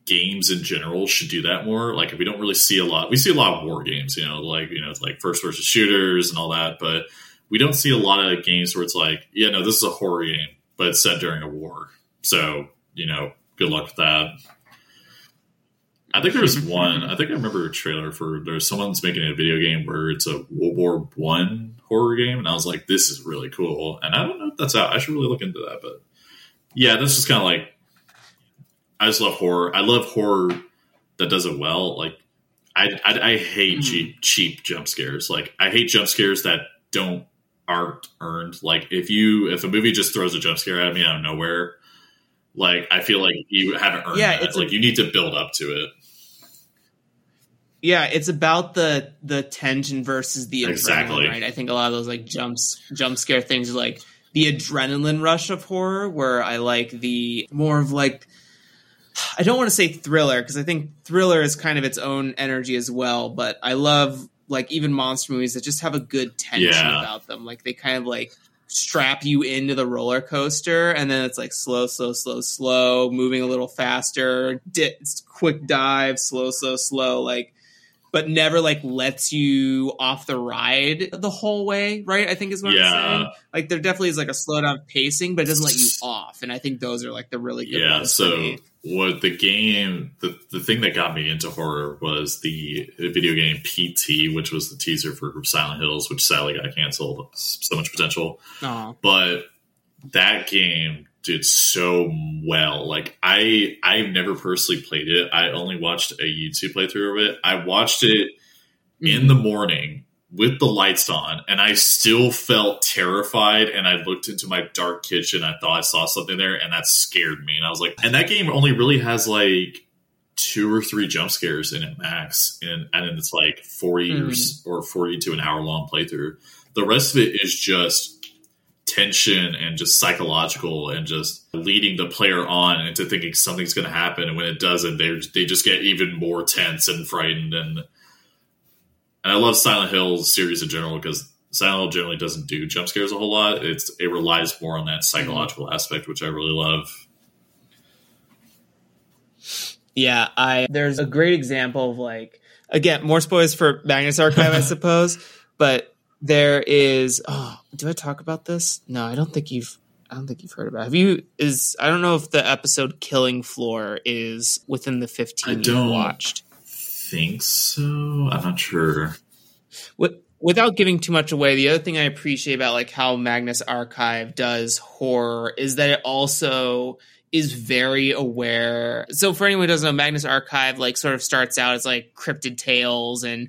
Speaker 1: games in general should do that more. Like we don't really see a lot. We see a lot of war games, you know, like you know, like first person shooters and all that, but we don't see a lot of games where it's like, yeah, no, this is a horror game, but it's set during a war. So you know, good luck with that. I think there was *laughs* one. I think I remember a trailer for there's someone's making a video game where it's a World War One horror game, and I was like, this is really cool. And I don't know if that's out. I should really look into that. But yeah, that's just kind of like I just love horror. I love horror that does it well. Like I I, I hate
Speaker 2: Mhm.
Speaker 1: cheap cheap jump scares. Like I hate jump scares that don't aren't earned. Like if you if a movie just throws a jump scare at me out of nowhere, like I feel like you haven't earned
Speaker 2: Yeah,
Speaker 1: that.
Speaker 2: it's a-
Speaker 1: like you need to build up to it.
Speaker 2: Yeah, it's about the the tension versus the adrenaline,
Speaker 1: Exactly.
Speaker 2: right? I think a lot of those like jumps jump scare things are like the adrenaline rush of horror, where I like the more of like I don't want to say thriller because I think thriller is kind of its own energy as well, but I love like even monster movies that just have a good tension
Speaker 1: Yeah.
Speaker 2: about them. Like they kind of like strap you into the roller coaster and then it's like slow slow slow slow moving a little faster di- quick dive slow slow slow like but never like lets you off the ride the whole way right? I think is what
Speaker 1: Yeah.
Speaker 2: i'm saying. Like there definitely is like a slow down pacing but it doesn't let you off and i think those are like the really good
Speaker 1: yeah
Speaker 2: ones
Speaker 1: so what the game the, the thing that got me into horror was the video game pt which was the teaser for silent hills which sadly got canceled. So much potential.
Speaker 2: Aw.
Speaker 1: but that game did so well. Like i i've never personally played it. I only watched a youtube playthrough of it. I watched it in the mm-hmm. morning with the lights on and I still felt terrified and I looked into my dark kitchen. I thought I saw something there and that scared me. And I was like and that game only really has like two or three jump scares in it max and and it's like 40 or, mm. or 40 to an hour long playthrough. The rest of it is just tension and just psychological and just leading the player on into thinking something's going to happen and when it doesn't they they just get even more tense and frightened and and I love Silent Hill series in general because Silent Hill generally doesn't do jump scares a whole lot. It's it relies more on that psychological aspect, which I really love.
Speaker 2: Yeah, I there's a great example of like again more spoilers for Magnus Archive, I *laughs* suppose, but there is. Oh, do I talk about this? No, I don't think you've. I don't think you've heard about. It. Have you? Is I don't know if the episode "Killing Floor" is within the
Speaker 1: I
Speaker 2: fifteen
Speaker 1: don't-
Speaker 2: you've watched.
Speaker 1: Think so? I'm not sure.
Speaker 2: With, without giving too much away, the other thing I appreciate about like how Magnus Archive does horror is that it also is very aware. So for anyone who doesn't know, Magnus Archive like sort of starts out as like cryptid tales and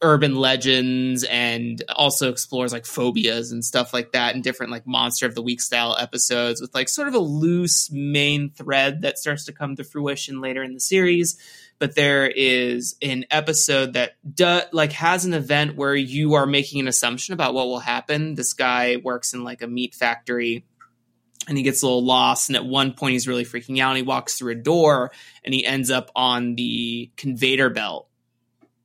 Speaker 2: urban legends and also explores like phobias and stuff like that and different like monster of the week style episodes with like sort of a loose main thread that starts to come to fruition later in the series. But there is an episode that do, like has an event where you are making an assumption about what will happen. This guy works in like a meat factory and he gets a little lost and at one point he's really freaking out and he walks through a door and he ends up on the conveyor belt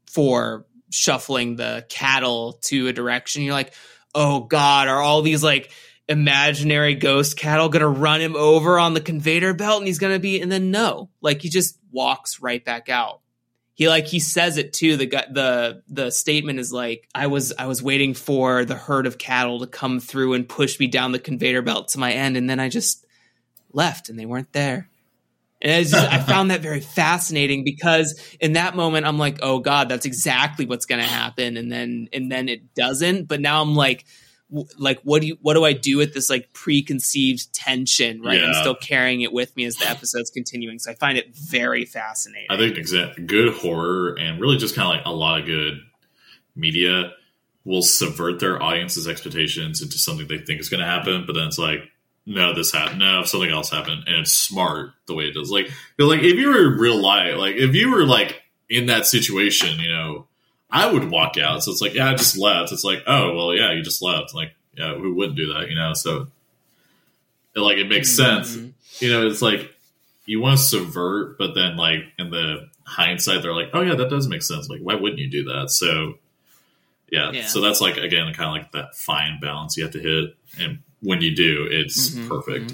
Speaker 2: for shuffling the cattle to a direction. You're like, oh God, are all these like imaginary ghost cattle gonna run him over on the conveyor belt and he's gonna be and then no. Like he just walks right back out. He like he says it too. The the the statement is like, I was I was waiting for the herd of cattle to come through and push me down the conveyor belt to my end, and then I just left and they weren't there. And just, I found that very fascinating because in that moment I'm like, oh God, that's exactly what's going to happen, and then and then it doesn't. But now I'm like, w- like what do you what do I do with this like preconceived tension? Right, I'm still carrying it with me as the episode's continuing. So I find it very fascinating.
Speaker 1: I think exact good horror and really just kind of like a lot of good media will subvert their audience's expectations into something they think is going to happen, but then it's like, no, this happened. No, something else happened, and it's smart the way it does. Like, like if you were real life, like if you were like in that situation, you know, I would walk out. So it's like, yeah, I just left. It's like, oh, well, yeah, you just left. Like, yeah, who wouldn't do that, you know? So, it, like, it makes sense. Mm-hmm. You know, it's like you want to subvert, but then like in the hindsight, they're like, oh yeah, that does make sense. Like, why wouldn't you do that? So, yeah,
Speaker 2: Yeah.
Speaker 1: so that's like again, kind of like that fine balance you have to hit, and when you do, it's
Speaker 2: Mhm,
Speaker 1: perfect.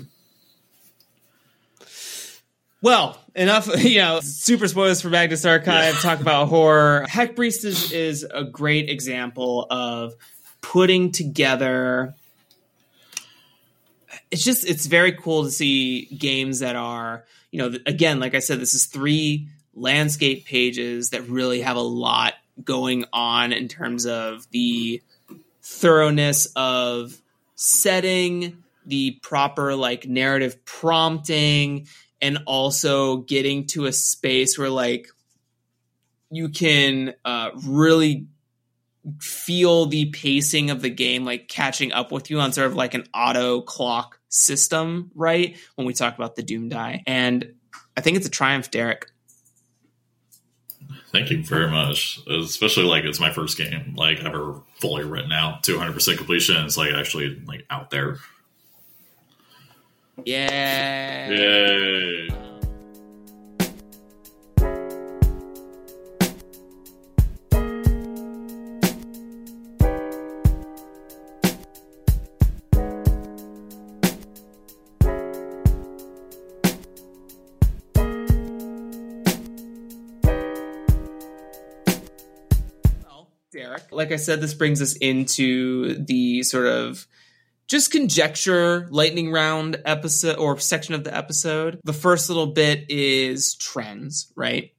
Speaker 2: Well, enough, *laughs* you know, super spoilers for Magnus Archive, talk about horror. Heck Priest is, is a great example of putting together. It's just, it's very cool to see games that are, you know, again, like I said, this is three landscape pages that really have a lot going on in terms of the thoroughness of setting, the proper like narrative prompting, and also getting to a space where like you can uh, really feel the pacing of the game like catching up with you on sort of like an auto clock system right? When we talk about the doom die and i think it's a triumph derek
Speaker 1: Thank you very much. Especially like it's my first game like ever fully written out to 100 percent completion. It's like actually like out there.
Speaker 2: yeah
Speaker 1: Yay!
Speaker 2: Like I said, this brings us into the sort of just conjecture lightning round episode or section of the episode. The first little bit is trends, right?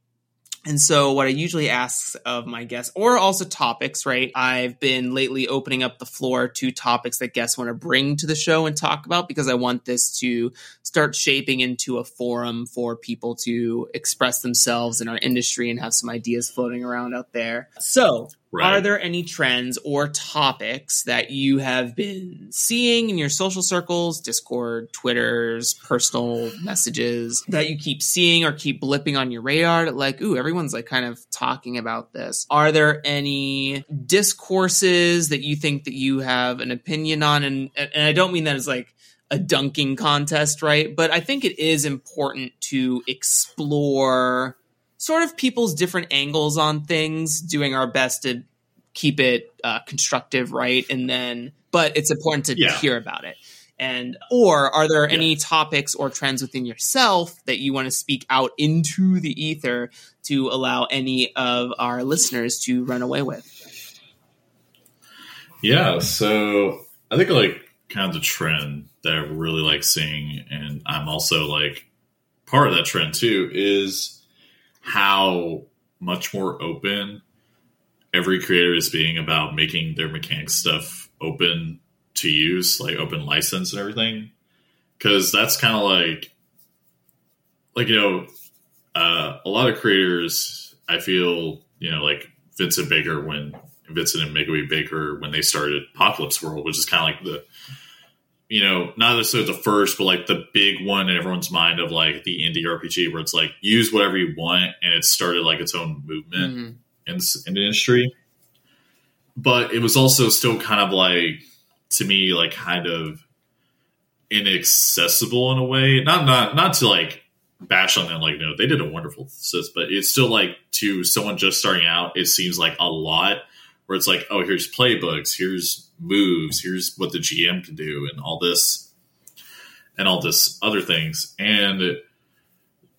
Speaker 2: And so, what I usually ask of my guests, or also topics, right? I've been lately opening up the floor to topics that guests want to bring to the show and talk about because I want this to start shaping into a forum for people to express themselves in our industry and have some ideas floating around out there. So,
Speaker 1: Right.
Speaker 2: are there any trends or topics that you have been seeing in your social circles, Discord, Twitters, personal messages that you keep seeing or keep blipping on your radar? Like, ooh, everyone's like kind of talking about this. Are there any discourses that you think that you have an opinion on? And and I don't mean that as like a dunking contest, right? But I think it is important to explore sort of people's different angles on things, doing our best to keep it uh, constructive, right? And then, but it's important to
Speaker 1: Yeah.
Speaker 2: hear about it. And or are there any topics or trends within yourself that you want to speak out into the ether to allow any of our listeners to run away with?
Speaker 1: Yeah, so I think like kind of the trend that I really like seeing, and I'm also like part of that trend too, is how much more open every creator is being about making their mechanics stuff open to use, like open license and everything. Because that's kind of like, like you know, uh, a lot of creators, I feel, you know, like Vincent Baker when Vincent and Meguey Baker when they started Apocalypse World, which is kind of like the you know, not necessarily the first, but like the big one in everyone's mind of like the indie RPG where it's like use whatever you want and it started like its own movement mm-hmm. in, in the industry. But it was also still kind of like, to me, like kind of inaccessible in a way. Not, not, not to like bash on them, like, no, they did a wonderful assist, but it's still like to someone just starting out, it seems like a lot where it's like, oh, here's playbooks, here's moves, here's what the GM can do, and all this, and all this other things. And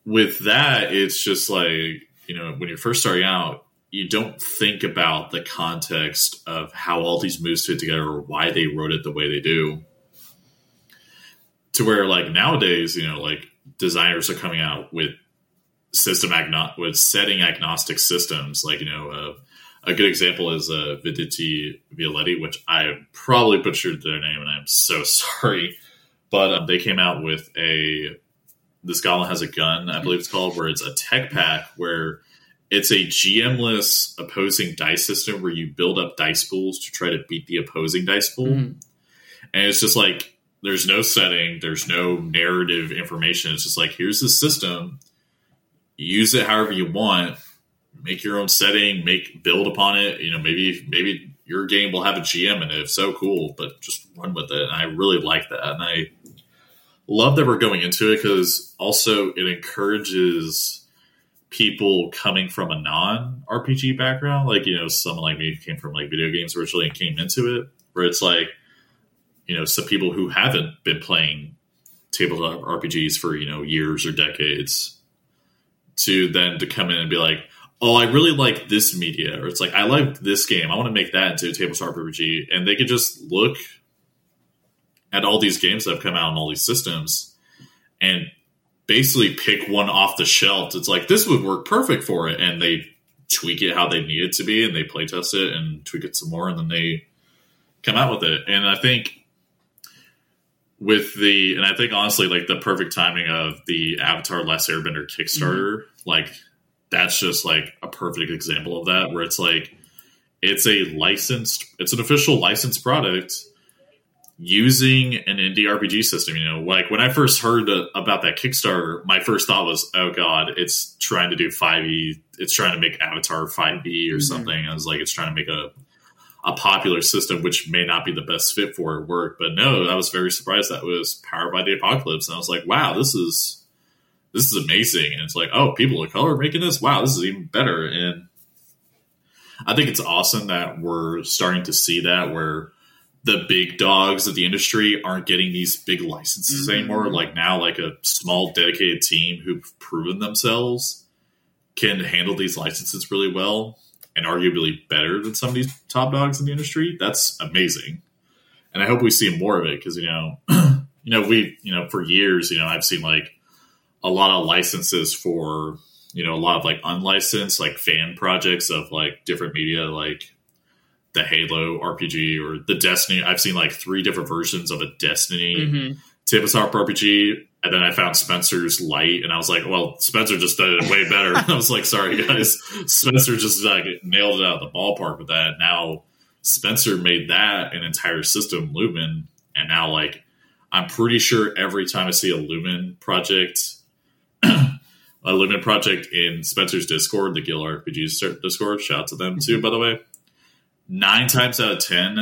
Speaker 1: with that, it's just like you know, when you're first starting out, you don't think about the context of how all these moves fit together or why they wrote it the way they do. To where like nowadays, you know, like designers are coming out with system agno- with setting agnostic systems, like you know, uh, a good example is uh, Venditti Violetti, which I probably butchered their name, and I'm so *laughs* sorry. But um, they came out with a this goblin has a gun, I believe it's called, where it's a tech pack where it's a GMless opposing dice system where you build up dice pools to try to beat the opposing dice pool, mm-hmm. and it's just like there's no setting, there's no narrative information. It's just like here's the system, use it however you want make your own setting, make build upon it. You know, maybe maybe your game will have a GM it. If so, cool. But just run with it. And I really like that, and I love that we're going into it because also it encourages people coming from a non RPG background, like you know, someone like me came from like video games originally and came into it, where it's like, you know, some people who haven't been playing tabletop RPGs for you know years or decades to then to come in and be like, oh, I really like this media, or it's like I like this game. I want to make that into a tabletop RPG, and they could just look at all these games that have come out on all these systems and basically pick one off the shelf. It's like this would work perfect for it, and they tweak it how they need it to be, and they play test it and tweak it some more, and then they come out with it. And I think with the and I think honestly like the perfect timing of the Avatar Last Airbender Kickstarter, mm-hmm. like that's just like a perfect example of that where it's like it's a licensed it's an official licensed product using an indie RPG system. You know, like when I first heard about that Kickstarter, my first thought was, "Oh God, it's trying to do 5e. It's trying to make Avatar 5e or mm-hmm. something." I was like, "It's trying to make a a popular system, which may not be the best fit for it work." But no, I was very surprised that was powered by the Apocalypse, and I was like, "Wow, this is this is amazing. And it's like, oh, people of color making this? Wow, this is even better. And I think it's awesome that we're starting to see that where the big dogs of the industry aren't getting these big licenses mm-hmm. anymore. Like now, like a small dedicated team who've proven themselves can handle these licenses really well and arguably better than some of these top dogs in the industry. That's amazing. And I hope we see more of it because, you know, *clears throat* you know, we, you know, for years, you know, I've seen like a lot of licenses for you know a lot of like unlicensed like fan projects of like different media like the halo rpg or the destiny. I've seen like three different versions of a destiny mm-hmm. tabletop rpg and then i found spencer's light and i was like well spencer just did it way better. *laughs* I was like sorry guys. Spencer just like nailed it out of the ballpark with that. Now spencer made that an entire system lumen and now like i'm pretty sure every time i see a lumen project *clears throat* a Lumen project in Spencer's Discord, the Gila RPG Discord. Shout out to them too, by the way. Nine times out of ten,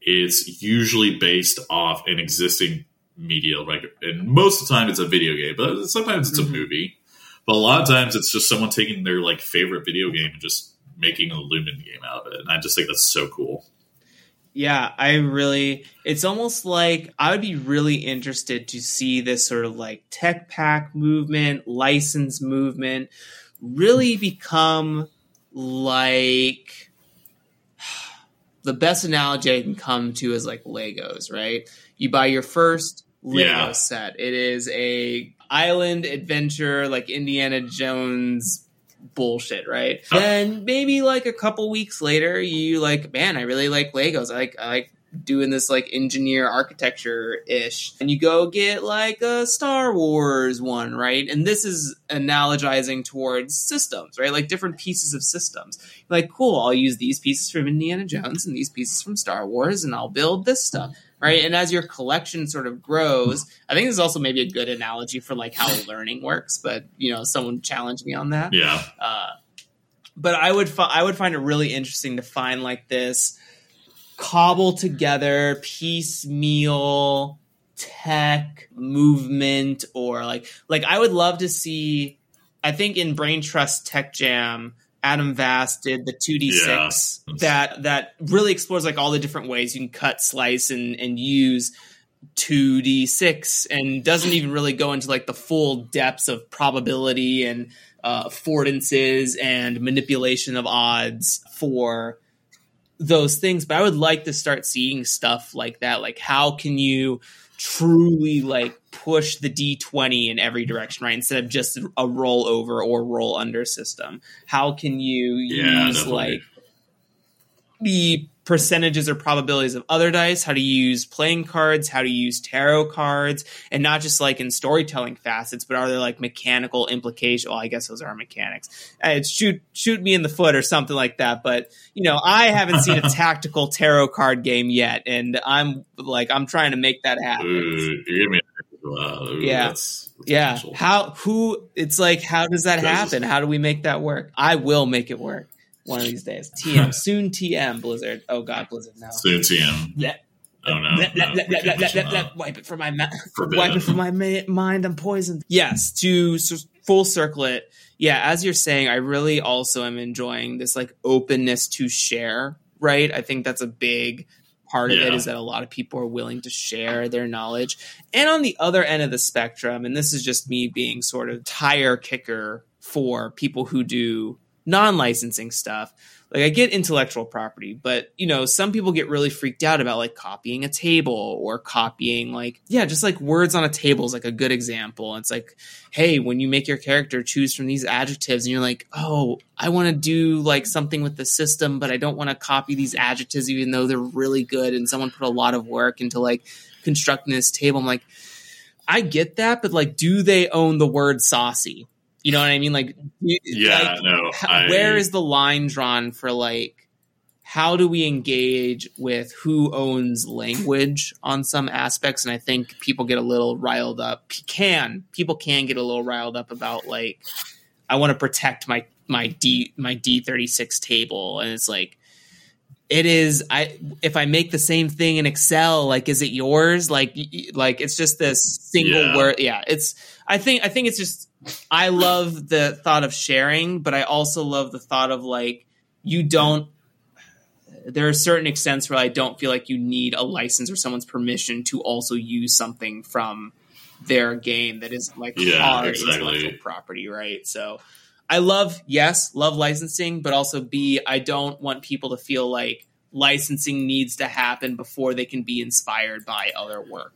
Speaker 1: it's usually based off an existing media, like, and most of the time it's a video game, but sometimes it's a mm-hmm. movie. But a lot of times it's just someone taking their like favorite video game and just making a Lumen game out of it, and I just think that's so cool.
Speaker 2: Yeah, I really, it's almost like I would be really interested to see this sort of like tech pack movement, license movement really become like the best analogy I can come to is like Legos, right? You buy your first Lego yeah. set. It is a island adventure like Indiana Jones bullshit, right? Uh, then maybe like a couple weeks later, you like, man, I really like Legos. I like, I like doing this like engineer architecture ish, and you go get like a Star Wars one, right? And this is analogizing towards systems, right? Like different pieces of systems. Like, cool, I'll use these pieces from Indiana Jones and these pieces from Star Wars, and I'll build this stuff right? And as your collection sort of grows, I think this is also maybe a good analogy for like how *laughs* learning works. But you know, someone challenged me on that.
Speaker 1: Yeah.
Speaker 2: Uh, but I would fi- I would find it really interesting to find like this cobble together piecemeal tech movement or like like I would love to see. I think in Brain Trust Tech Jam Adam Vass did the 2d6 yeah. that that really explores like all the different ways you can cut, slice, and and use 2d6 and doesn't even really go into like the full depths of probability and uh, affordances and manipulation of odds for those things. But I would like to start seeing stuff like that. Like, how can you truly like push the d20 in every direction right instead of just a roll over or roll under system how can you
Speaker 1: yeah,
Speaker 2: use definitely. like the percentages or probabilities of other dice, how to use playing cards, how to use tarot cards, and not just like in storytelling facets, but are there like mechanical implications? Well, I guess those are mechanics. Uh, shoot, shoot me in the foot or something like that. But you know, I haven't seen a *laughs* tactical tarot card game yet, and I'm like, I'm trying to make that happen.
Speaker 1: Ooh, Ooh,
Speaker 2: yeah. That's, that's yeah. Potential. How, who, it's like, how does that happen? How do we make that work? I will make it work one of these days. TM *laughs* soon. TM Blizzard. Oh God, Blizzard. No.
Speaker 1: Soon TM. Yeah. Oh no! no
Speaker 2: wipe it from my ma- *laughs* wipe it from my ma- mind. I'm poisoned. Yes, to full circle it. Yeah, as you're saying, I really also am enjoying this like openness to share. Right, I think that's a big part of yeah. it is that a lot of people are willing to share their knowledge. And on the other end of the spectrum, and this is just me being sort of tire kicker for people who do non-licensing stuff. Like i get intellectual property but you know some people get really freaked out about like copying a table or copying like yeah just like words on a table is like a good example. It's like hey when you make your character choose from these adjectives and you're like oh i want to do like something with the system but i don't want to copy these adjectives even though they're really good and someone put a lot of work into like constructing this table. I'm like i get that but like do they own the word saucy you know what I mean? Like,
Speaker 1: yeah,
Speaker 2: like,
Speaker 1: no.
Speaker 2: I, where is the line drawn for like how do we engage with who owns language on some aspects? And I think people get a little riled up. Can people can get a little riled up about like I want to protect my my D my D thirty six table, and it's like it is i if i make the same thing in excel like is it yours like like it's just this single yeah. word yeah it's i think i think it's just i love the thought of sharing but i also love the thought of like you don't there are certain extents where i don't feel like you need a license or someone's permission to also use something from their game that is like
Speaker 1: yeah,
Speaker 2: hard
Speaker 1: exactly.
Speaker 2: intellectual property right so I love, yes, love licensing, but also B, I don't want people to feel like licensing needs to happen before they can be inspired by other work.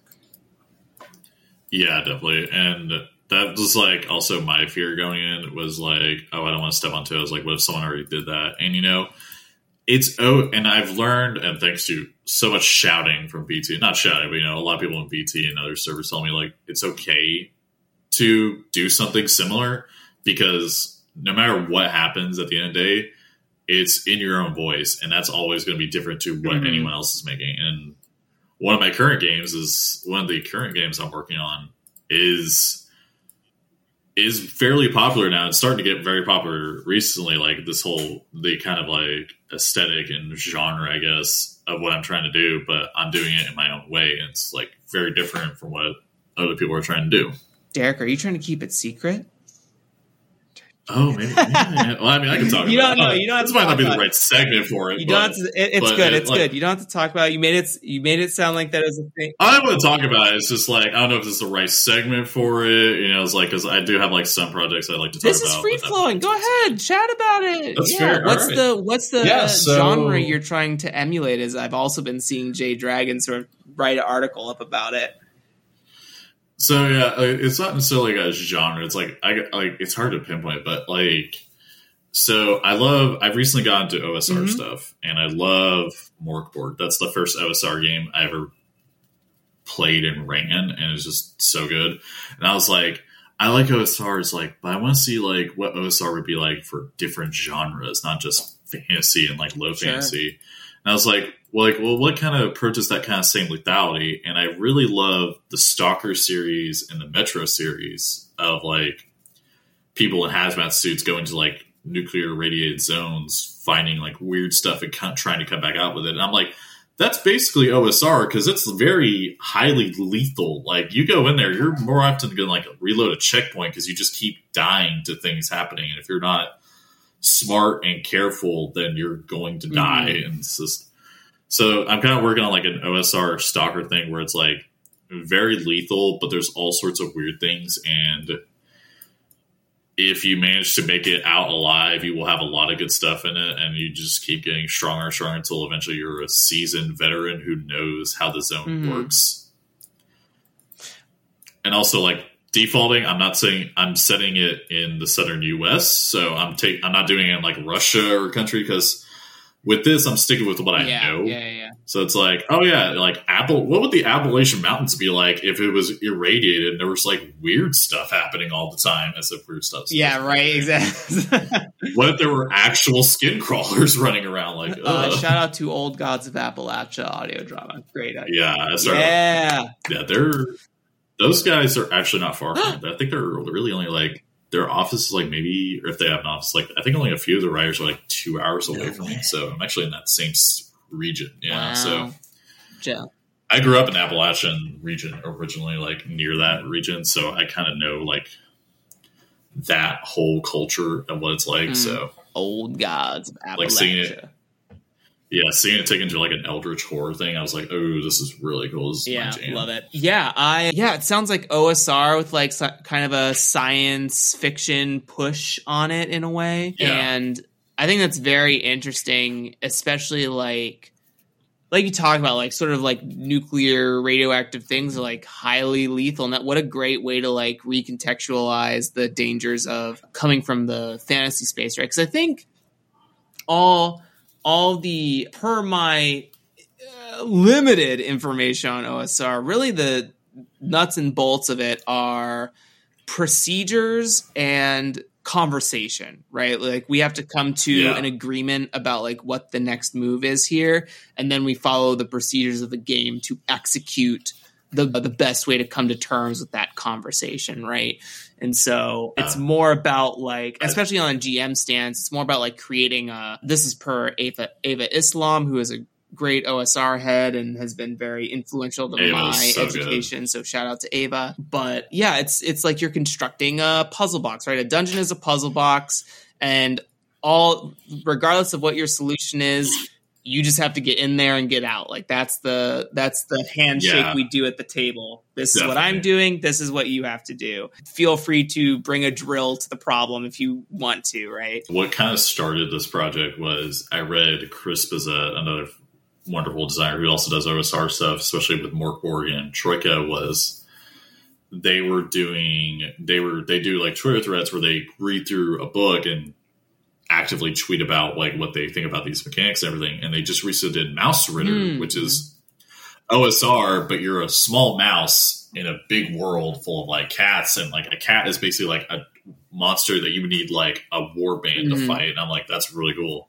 Speaker 1: Yeah, definitely. And that was like also my fear going in was like, oh, I don't want to step on toes. Like, what if someone already did that? And you know, it's oh, and I've learned, and thanks to so much shouting from BT, not shouting, but you know, a lot of people in BT and other servers tell me like it's okay to do something similar because no matter what happens at the end of the day, it's in your own voice, and that's always going to be different to what mm-hmm. anyone else is making. And one of my current games is one of the current games I'm working on is is fairly popular now. It's starting to get very popular recently. Like this whole the kind of like aesthetic and genre, I guess, of what I'm trying to do, but I'm doing it in my own way. And it's like very different from what other people are trying to do.
Speaker 2: Derek, are you trying to keep it secret?
Speaker 1: Oh, maybe. Yeah, Well, I mean, I can talk. *laughs*
Speaker 2: you
Speaker 1: about
Speaker 2: don't know. You don't. Have
Speaker 1: this
Speaker 2: to
Speaker 1: might not be the right segment for it.
Speaker 2: You
Speaker 1: but,
Speaker 2: don't. Have to, it, it's good. It's like, good. You don't have to talk about. it. You made it. You made it sound like that is a thing.
Speaker 1: I want to talk about it. It's just like I don't know if this is the right segment for it. You know, it's like because I do have like some projects I like to talk
Speaker 2: this
Speaker 1: about.
Speaker 2: This is free flowing. Go ahead, chat about it.
Speaker 1: That's
Speaker 2: yeah.
Speaker 1: fair.
Speaker 2: What's
Speaker 1: right.
Speaker 2: the What's the
Speaker 1: yeah, so,
Speaker 2: genre you're trying to emulate? Is I've also been seeing Jay Dragon sort of write an article up about it.
Speaker 1: So yeah, it's not necessarily like a genre. It's like I like it's hard to pinpoint, but like So I love. I've recently gotten to OSR
Speaker 2: Mhm.
Speaker 1: stuff, and I love Mörk Borg. That's the first OSR game I ever played and ran, and it's just so good. And I was like, I like OSRs, like, but I want to see like what OSR would be like for different genres, not just fantasy and like low
Speaker 2: Sure.
Speaker 1: fantasy. And I was like, like, well, what kind of approaches that kind of same lethality? And I really love the Stalker series and the Metro series of like people in hazmat suits going to like nuclear radiated zones, finding like weird stuff and co- trying to come back out with it. And I'm like, that's basically OSR because it's very highly lethal. Like you go in there, you're more often going to like reload a checkpoint because you just keep dying to things happening. And if you're not smart and careful, then you're going to die. Mm-hmm. And it's just so I'm kind of working on like an OSR stalker thing where it's like very lethal, but there's all sorts of weird things. And if you manage to make it out alive, you will have a lot of good stuff in it, and you just keep getting stronger and stronger until eventually you're a seasoned veteran who knows how the zone
Speaker 2: Mhm.
Speaker 1: works. And also, like defaulting, I'm not saying I'm setting it in the southern U.S., so I'm take I'm not doing it in like Russia or country because with this I'm sticking with what I
Speaker 2: yeah,
Speaker 1: know.
Speaker 2: yeah, yeah, yeah.
Speaker 1: So it's like, oh yeah, like Apple. What would the Appalachian Mountains be like if it was irradiated and there was like weird stuff happening all the time? As if weird stuff.
Speaker 2: Yeah, right. Exactly. *laughs*
Speaker 1: What if there were actual skin crawlers *laughs* running around? Like,
Speaker 2: uh, shout out to Old Gods of Appalachia audio drama. Great idea.
Speaker 1: yeah, that's right.
Speaker 2: Yeah.
Speaker 1: yeah, they're those guys are actually not far from it. I think they're really only like their office is like maybe, or if they have an office, like I think only a few of the writers are like two hours away
Speaker 3: No
Speaker 1: from
Speaker 3: way.
Speaker 1: me. So I'm actually in that same region. Yeah,
Speaker 2: Wow.
Speaker 1: so.
Speaker 2: Yeah.
Speaker 1: I grew up in Appalachian region originally, like near that region, so I kind of know like that whole culture and what it's like.
Speaker 2: Mm.
Speaker 1: So
Speaker 2: Old Gods of Appalachia.
Speaker 1: Like seeing it- yeah, seeing it taken to like an eldritch horror thing, I was like, oh, this is really cool. This is
Speaker 2: Yeah, love it. Yeah, I yeah, it sounds like OSR with like si- kind of a science fiction push on it in a way,
Speaker 1: Yeah.
Speaker 2: and I think that's very interesting, especially like like you talk about like sort of like nuclear radioactive things are like highly lethal and that what a great way to like recontextualize the dangers of coming from the fantasy space right because i think all all the per my uh, limited information on OSR. Really, the nuts and bolts of it are procedures and conversation, right? Like we have to come to
Speaker 1: Yeah.
Speaker 2: an agreement about like what the next move is here, and then we follow the procedures of the game to execute the the best way to come to terms with that conversation, right? And so it's more about like, especially on GM stance, it's more about like creating a. This is per Ava Ava Islam, who is a great OSR head and has been very influential to
Speaker 1: Ava's
Speaker 2: my
Speaker 1: so good.
Speaker 2: education. So shout out to Ava. But yeah, it's it's like you're constructing a puzzle box, right? A dungeon is a puzzle box, and all regardless of what your solution is, you just have to get in there and get out. Like that's the that's the handshake
Speaker 1: Yeah.
Speaker 2: we do at the table. This is what I'm doing. This is what you have to do. Feel free to bring a drill to the problem if you want to, right?
Speaker 1: What kind of started this project was I read Crisp Chris Bissette, another wonderful designer who also does OSR stuff, especially with Mörk Borg and Troika, was they were doing they were they do like Twitter threads where they read through a book and actively tweet about like what they think about these mechanics and everything. And they just recently did Mausritter,
Speaker 2: Mm.
Speaker 1: which is OSR, but you're a small mouse in a big world full of like cats, and like a cat is basically like a monster that you would need like a war band
Speaker 2: Mhm.
Speaker 1: to fight. And I'm like, that's really cool.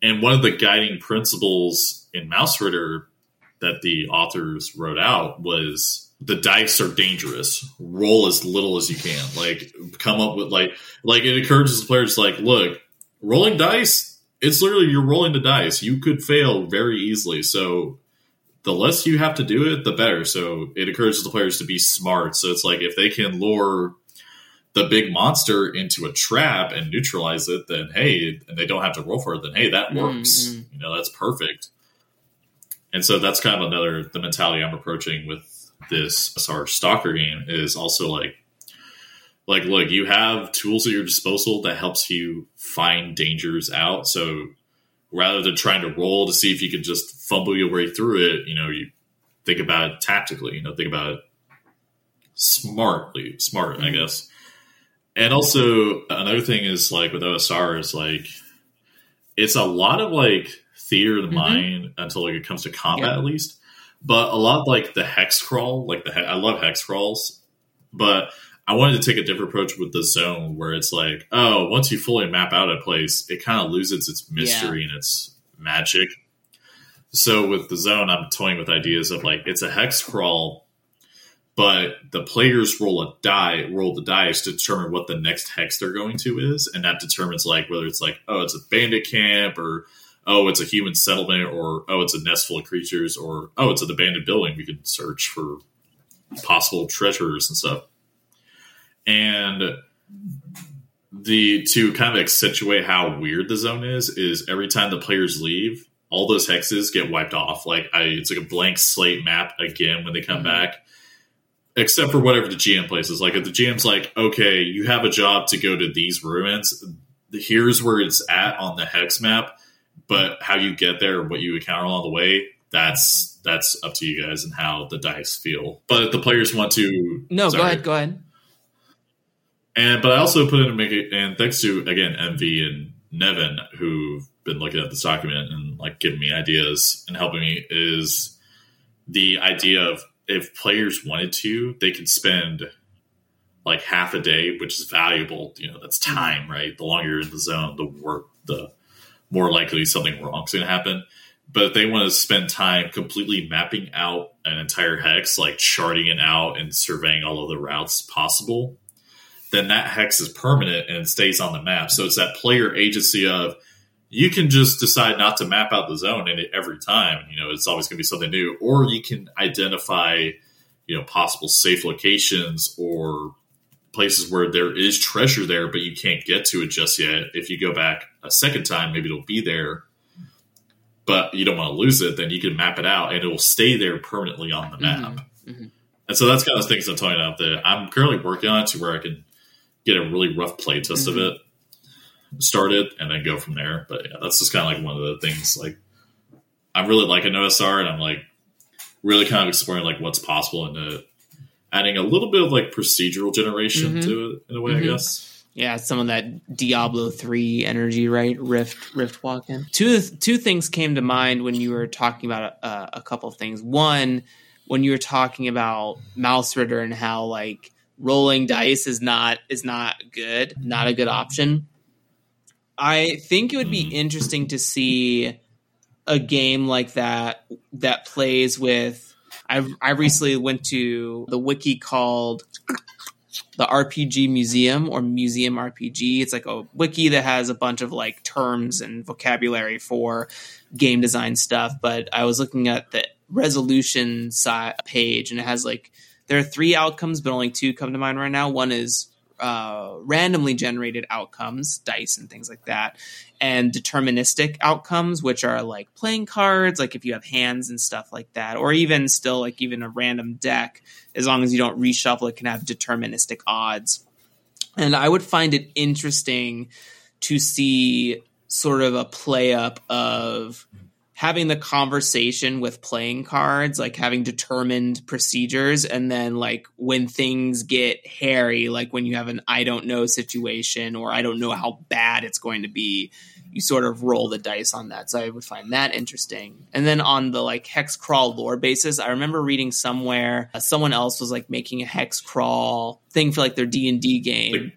Speaker 1: And one of the guiding principles in Mausritter that the authors wrote out was the dice are dangerous. Roll as little as you can. Like come up with like like it encourages the players like, look, rolling dice, it's literally you're rolling the dice. You could fail very easily. So the less you have to do it, the better. So it encourages the players to be smart. So it's like if they can lure the big monster into a trap and neutralize it, then hey, and they don't have to roll for it, then hey, that works.
Speaker 2: Mm,
Speaker 1: You know, that's perfect. And so that's kind of another the mentality I'm approaching with this SR Stalker game is also like like look, you have tools at your disposal that helps you find dangers out. So rather than trying to roll to see if you can just fumble your way through it, you know, you think about it tactically, you know, think about it smartly, smart, I mm-hmm. guess. And also another thing is like with OSR is like it's a lot of like theater of the mm-hmm. mind until like it comes to combat
Speaker 2: Yeah.
Speaker 1: at least. But a lot of, like the hex crawl, like the he- I love hex crawls, but I wanted to take a different approach with the zone where it's like, oh, once you fully map out a place, it kind of loses its mystery and its magic. So with the zone, I'm toying with ideas of like it's a hex crawl, but the players roll a die, roll the dice to determine what the next hex they're going to is, and that determines like whether it's like oh it's a bandit camp or oh it's a human settlement or oh it's a nest full of creatures or oh it's an abandoned building we could search for possible treasures and stuff. And the to kind of accentuate how weird the zone is is every time the players leave all those hexes get wiped off. Like I, it's like a blank slate map again when they come mm-hmm. back. Except for whatever the gm places. Like if the gm's like okay you have a job to go to these ruins here's where it's at on the hex map but how you get there what you encounter along the way that's that's up to you guys and how the dice feel. But if the players want to
Speaker 2: No,
Speaker 1: sorry.
Speaker 2: go ahead, go ahead.
Speaker 1: And but I also put in a make it, and thanks to again MV and Nevyn who've been looking at this document and like giving me ideas and helping me is the idea of if players wanted to, they could spend like half a day, which is valuable. You know, that's time, right? The longer you're in the zone, the work, the more likely something wrong's going to happen. But if they want to spend time completely mapping out an entire hex, like charting it out and surveying all of the routes possible, then that hex is permanent and stays on the map. So it's that player agency of you can just decide not to map out the zone in it every time. You know, it's always going to be something new, or you can identify, you know, possible safe locations or places where there is treasure there, but you can't get to it just yet. If you go back a second time, maybe it'll be there, but you don't want to lose it. Then you can map it out, and it will stay there permanently on the map. Mm-hmm. Mm-hmm. And so that's kind of the things I'm talking about that I'm currently working on to where I can get a really rough play test of mm-hmm. it started and then go from there. But yeah, that's just kind of like one of the things like I really like an OSR and I'm like really kind of exploring like what's possible and uh, adding a little bit of like procedural generation mm-hmm. to it in a way, I mm-hmm. guess.
Speaker 2: Yeah, some of that Diablo three energy, right? Rift, Rift walking. Two two things came to mind when you were talking about a, a couple of things. One, when you were talking about Mausritter and how like rolling dice is not is not good, not a good option. I think it would be interesting to see a game like that that plays with. I I recently went to the wiki called the RPG Museum or Museum RPG. It's like a wiki that has a bunch of like terms and vocabulary for game design stuff. But I was looking at the resolution side page and it has like there are three outcomes, but only two come to mind right now. One is uh, randomly generated outcomes, dice and things like that, and deterministic outcomes, which are like playing cards, like if you have hands and stuff like that, or even still like even a random deck, as long as you don't reshuffle, it can have deterministic odds. And I would find it interesting to see sort of a play up of having the conversation with playing cards, like having determined procedures, and then like when things get hairy, like when you have an I don't know situation or I don't know how bad it's going to be, you sort of roll the dice on that. So I would find that interesting. And then on the like hex crawl lore basis, I remember reading somewhere uh, someone else was like making a hex crawl thing for like their D and D game,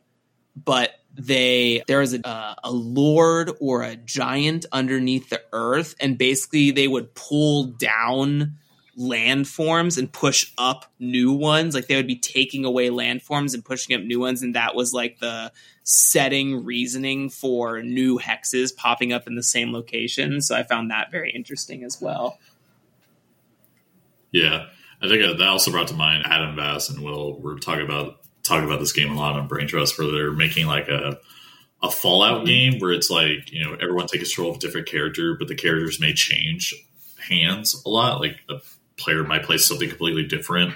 Speaker 2: but they there was a, a lord or a giant underneath the earth and basically they would pull down landforms and push up new ones. Like they would be taking away landforms and pushing up new ones and that was like the setting reasoning for new hexes popping up in the same location. So i found that very interesting as well.
Speaker 1: Yeah, I think that also brought to mind Adam Bass and Will were talking about talking about this game a lot on Brain Trust, where they're making like a a Fallout mm-hmm. game where it's like you know everyone takes control of a different character, but the characters may change hands a lot. Like a player might play something completely different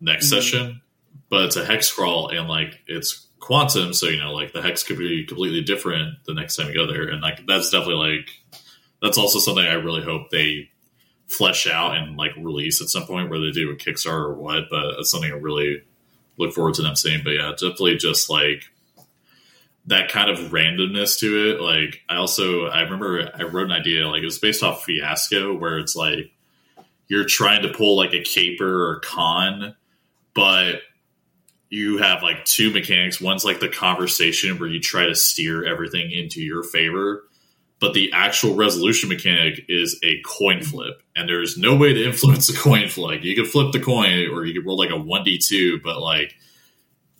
Speaker 1: next mm-hmm. session, but it's a hex crawl and like it's quantum, so you know like the hex could be completely different the next time you go there, and like that's definitely like that's also something I really hope they flesh out and like release at some point, whether they do a Kickstarter or what. But it's something I really look forward to them seeing. But yeah, definitely just like that kind of randomness to it. Like I also I remember I wrote an idea like it was based off Fiasco where it's like you're trying to pull like a caper or con, but you have like two mechanics. One's like the conversation where you try to steer everything into your favor, but the actual resolution mechanic is a coin flip, and there's no way to *laughs* influence a coin flip. You can flip the coin, or you can roll like a one d two, but like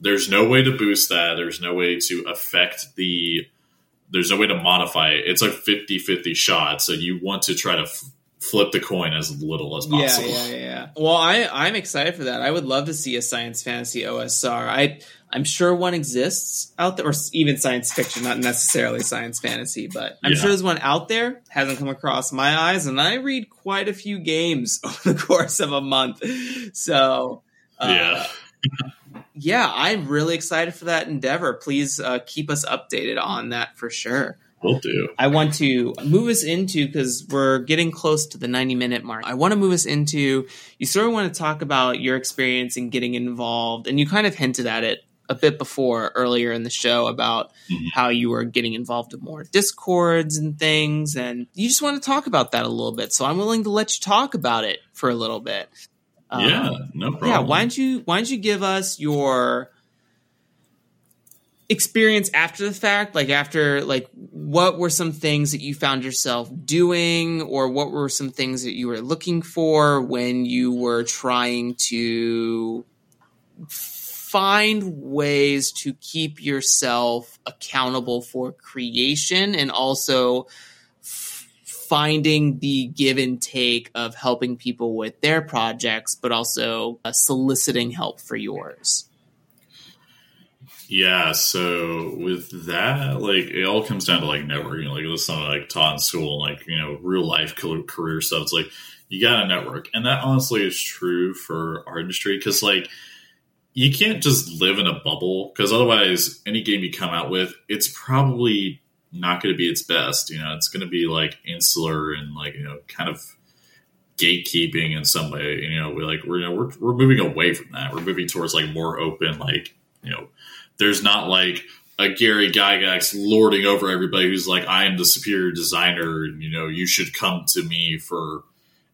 Speaker 1: there's no way to boost that. There's no way to affect the. There's no way to modify it. It's a 50-50 shot, so you want to try to f- flip the coin as little as possible.
Speaker 2: Yeah, yeah, yeah. Well, I I'm excited for that. I would love to see a science fantasy OSR. I I'm sure one exists out there, or even science fiction, not necessarily science fantasy, but I'm
Speaker 1: Yeah.
Speaker 2: sure there's one out there. Hasn't come across my eyes, and I read quite a few games *laughs* over the course of a month. So, uh,
Speaker 1: Yeah. *laughs*
Speaker 2: yeah, I'm really excited for that endeavor. Please uh, keep us updated on that for sure.
Speaker 1: Will do.
Speaker 2: I want to move us into because we're getting close to the 90 minute mark. I want to move us into you sort of want to talk about your experience in getting involved, and you kind of hinted at it a bit before earlier in the show about how you were getting involved in more discords and things, and you just want to talk about that a little bit. So I'm willing to let you talk about it for a little bit. Um,
Speaker 1: yeah, no problem.
Speaker 2: yeah, why don't you why don't you give us your experience after the fact like after like what were some things that you found yourself doing or what were some things that you were looking for when you were trying to find ways to keep yourself accountable for creation and also f- finding the give and take of helping people with their projects but also uh, soliciting help for yours
Speaker 1: Yeah, so with that, like it all comes down to like networking. Like this something like taught in school, like you know, real life career stuff. It's like you got to network, and that honestly is true for our industry because like you can't just live in a bubble because otherwise, any game you come out with, it's probably not going to be its best. You know, it's going to be like insular and like you know, kind of gatekeeping in some way. You know, we're like we're you know we're we're moving away from that. We're moving towards like more open, like you know there's not like a Gary Gygax lording over everybody who's like, I am the superior designer, and you know, you should come to me for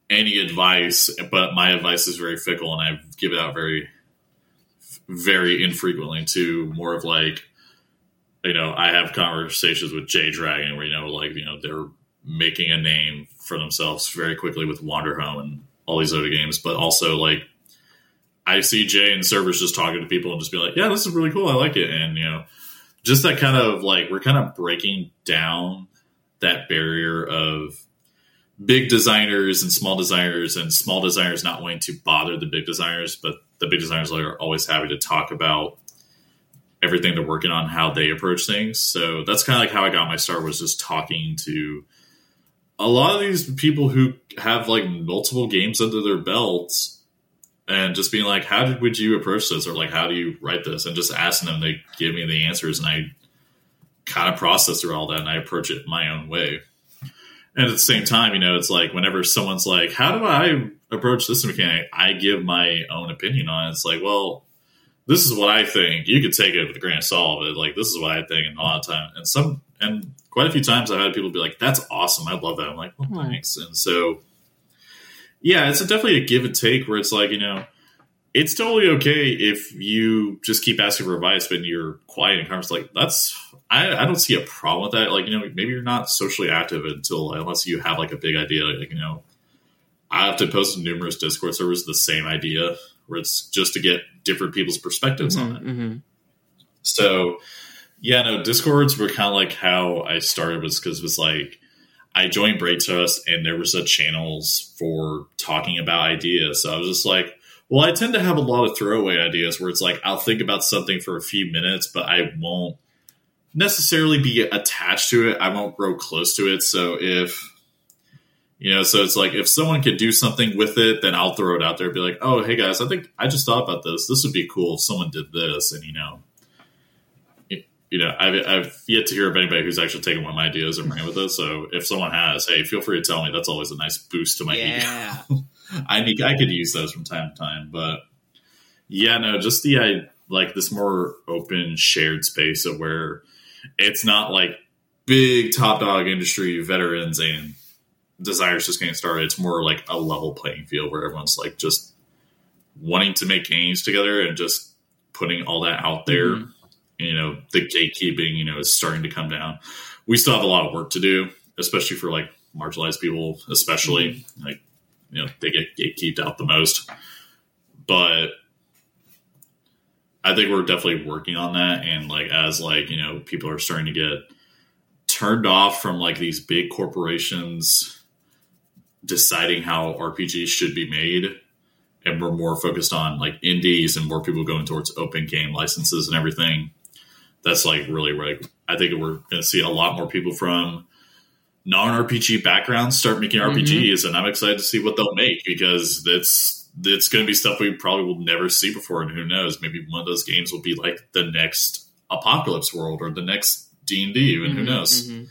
Speaker 1: any advice. But my advice is very fickle, and I give it out very, very infrequently to more of like, you know, I have conversations with Jay Dragon where you know, like, you know, they're making a name for themselves very quickly with Wanderhome and all these other games, but also like I see Jay and servers just talking to people and just be like, yeah, this is really cool. I like it. And, you know, just that kind of like, we're kind of breaking down that barrier of big designers and small designers and small designers not wanting to bother the big designers, but the big designers are always happy to talk about everything they're working on, how they approach things. So that's kind of like how I got my start was just talking to a lot of these people who have like multiple games under their belts and just being like, how did would you approach this, or like, how do you write this, and just asking them to give me the answers, and I kind of process through all that, and I approach it my own way. And at the same time, you know, it's like whenever someone's like, "How do I approach this mechanic?" I give my own opinion on it. It's like, well, this is what I think. You could take it with a grain of salt. But like, this is what I think, and a lot of time, and some, and quite a few times, I've had people be like, "That's awesome. I love that." I'm like, "Well, hmm. thanks." And so yeah, it's a, definitely a give and take where it's like, you know, it's totally okay if you just keep asking for advice, but you're quiet and converse. Like, that's, I, I don't see a problem with that. Like, you know, maybe you're not socially active until, unless you have like a big idea. Like, you know, I have to post in numerous Discord servers the same idea where it's just to get different people's perspectives on it.
Speaker 2: mm-hmm.
Speaker 1: So, yeah, no, Discords were kind of like how I started was because it was like I joined Brain Trust and there was a channels for talking about ideas. So I was just like, well, I tend to have a lot of throwaway ideas where it's like I'll think about something for a few minutes, but I won't necessarily be attached to it. I won't grow close to it. So if you know, so it's like if someone could do something with it, then I'll throw it out there and be like, oh, hey guys, I think I just thought about this. This would be cool if someone did this. And, you know, it- you know, I've, I've yet to hear of anybody who's actually taken one of my ideas and ran with it. So if someone has, hey, feel free to tell me. That's always a nice boost to my
Speaker 2: Yeah.
Speaker 1: ego. *laughs* I need, I could use those from time to time, but yeah, no, just the I like this more open shared space of where it's not like big top dog industry veterans and desires just getting started. It's more like a level playing field where everyone's like just wanting to make games together and just putting all that out there. Mm-hmm. You know, the gatekeeping, you know, is starting to come down. We still have a lot of work to do, especially for like marginalized people, especially mm-hmm. like you know they get gatekeeped out the most. But I think we're definitely working on that, and like as like you know people are starting to get turned off from like these big corporations deciding how RPGs should be made, and we're more focused on like indies and more people going towards open game licenses and everything. That's like really like I think we're going to see a lot more people from non RPG backgrounds start making RPGs, mm-hmm. and I'm excited to see what they'll make because it's it's going to be stuff we probably will never see before, and who knows? Maybe one of those games will be like the next Apocalypse World or the next D and D, even mm-hmm, who knows? Mm-hmm.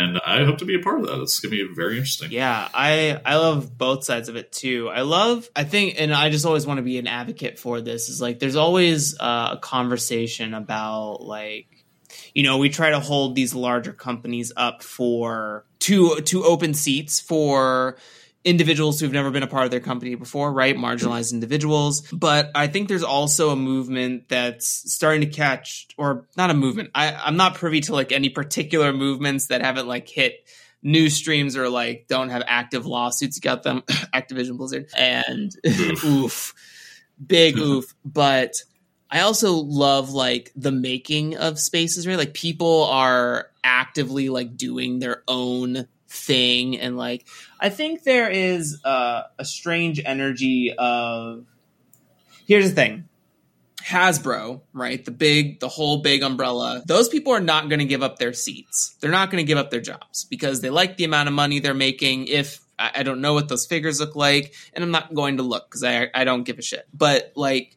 Speaker 1: And I hope to be a part of that. It's going to be very interesting.
Speaker 2: Yeah, I I love both sides of it too. I love, I think, and I just always want to be an advocate for this. Is like there's always uh, a conversation about like you know, we try to hold these larger companies up for to to open seats for individuals who've never been a part of their company before, right? Marginalized individuals. But I think there's also a movement that's starting to catch, or not a movement. I, I'm not privy to like any particular movements that haven't like hit news streams or like don't have active lawsuits against them, *coughs* Activision Blizzard, and oof, *laughs* big *laughs* oof. But I also love like the making of spaces, right? Like people are actively like doing their own thing and like I think there is a strange energy of here's the thing. Hasbro, right? The big, the whole big umbrella. Those people are not going to give up their seats. They're not going to give up their jobs because they like the amount of money they're making. If I don't know what those figures look like, and I'm not going to look because I I don't give a shit. But like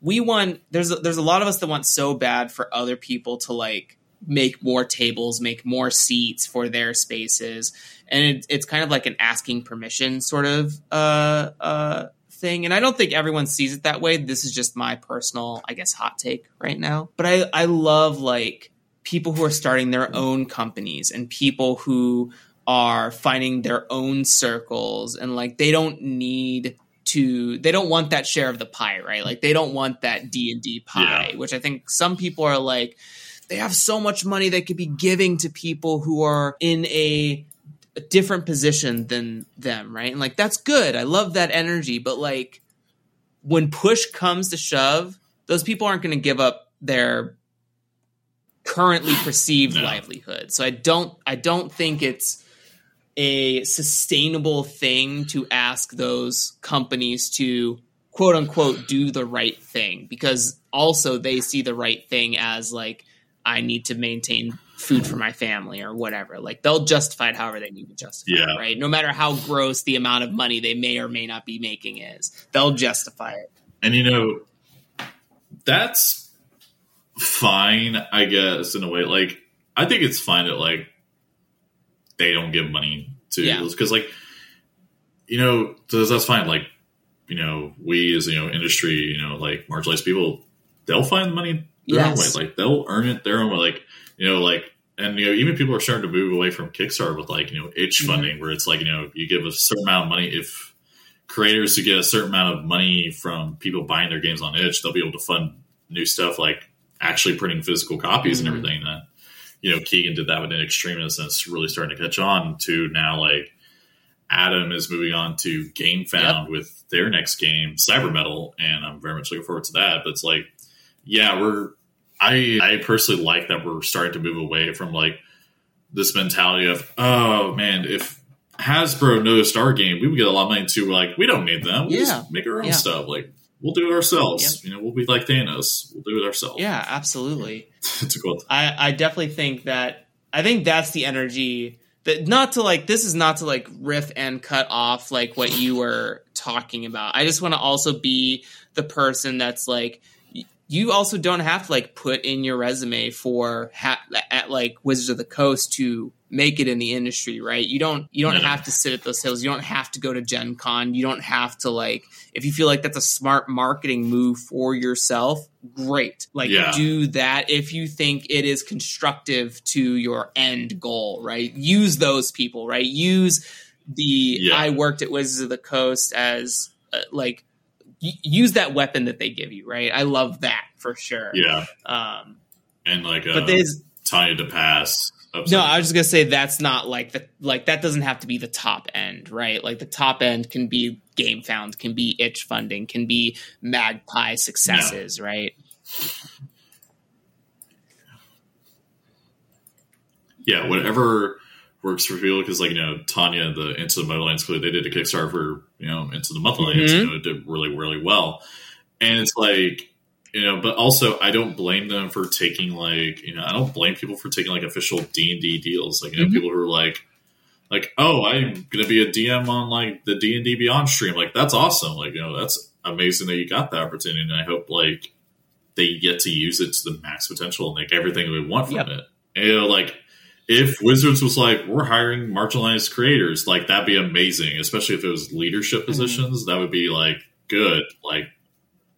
Speaker 2: we want there's a, there's a lot of us that want so bad for other people to like make more tables, make more seats for their spaces, and it, it's kind of like an asking permission sort of uh, uh, thing. And I don't think everyone sees it that way. This is just my personal, I guess, hot take right now. But I I love like people who are starting their own companies and people who are finding their own circles and like they don't need to they don't want that share of the pie right like they don't want that d&d pie yeah. which i think some people are like they have so much money they could be giving to people who are in a, a different position than them right? And like that's good. I love that energy but like when push comes to shove those people aren't going to give up their currently *sighs* perceived no. livelihood. So i don't i don't think it's a sustainable thing to ask those companies to quote unquote do the right thing because also they see the right thing as like I need to maintain food for my family or whatever. Like they'll justify it however they need to justify yeah. it, right? No matter how gross the amount of money they may or may not be making is, they'll justify it.
Speaker 1: And you know, that's fine, I guess, in a way. Like I think it's fine that like they don't give money to because like you know that's fine like you know we as you know industry you know like marginalized people they'll find money their yes. own way like they'll earn it their own way like you know like and you know even people are starting to move away from kickstarter with like you know itch mm-hmm. funding where it's like you know you give a certain amount of money if creators to get a certain amount of money from people buying their games on itch they'll be able to fund new stuff like actually printing physical copies mm-hmm. and everything that you know, Keegan did that with an extremist, and it's really starting to catch on to now. Like Adam is moving on to GameFound yep. with their next game, Cyber Metal, and I'm very much looking forward to that. But it's like, yeah, we're I I personally like that we're starting to move away from like this mentality of oh man, if Hasbro noticed our game, we would get a lot of money too. We're like, we don't need them. We'll yeah. just make our own yeah. stuff. Like we'll do it ourselves. You know, we'll be like Thanos. We'll do it ourselves.
Speaker 2: Yeah, absolutely. *laughs* it's a cool. I I definitely think that I think that's the energy that not to like this is not to like riff and cut off like what you were talking about. I just want to also be the person that's like you also don't have to like put in your resume for ha- at like Wizards of the Coast to make it in the industry, right? You don't you don't
Speaker 1: No,
Speaker 2: have to sit at those tables. You don't have to go to Gen Con. You don't have to like if you feel like that's a smart marketing move for yourself, great. Like
Speaker 1: Yeah.
Speaker 2: do that if you think it is constructive to your end goal, right? Use those people, right? Use the
Speaker 1: Yeah.
Speaker 2: I worked at Wizards of the Coast as uh, like use that weapon that they give you, right? I love that for sure.
Speaker 1: Yeah,
Speaker 2: Um,
Speaker 1: and like uh,
Speaker 2: but there's
Speaker 1: Tanya DePass.
Speaker 2: no, I was just gonna say that's not like the like that doesn't have to be the top end, right? Like the top end can be Game Found, can be itch funding, can be Magpie successes, right?
Speaker 1: yeah, whatever works for people. Because like you know, Tanya, the Into the Motherlands, they did a Kickstarter for you know Into the Motherlands.
Speaker 2: Mhm.
Speaker 1: You know, it did really really well, and it's like you know, but also I don't blame them for taking like you know I don't blame people for taking like official D and D deals. Like you know,
Speaker 2: Mhm.
Speaker 1: people who are like. Like oh, I'm gonna be a DM on like the D and D Beyond stream. Like that's awesome. Like you know that's amazing that you got the opportunity, and I hope like they get to use it to the max potential and like everything we want from
Speaker 2: Yep.
Speaker 1: it. And, you know, like if Wizards was like, we're hiring marginalized creators, like that'd be amazing, especially if it was leadership
Speaker 2: Mm-hmm.
Speaker 1: positions. That would be like good. Like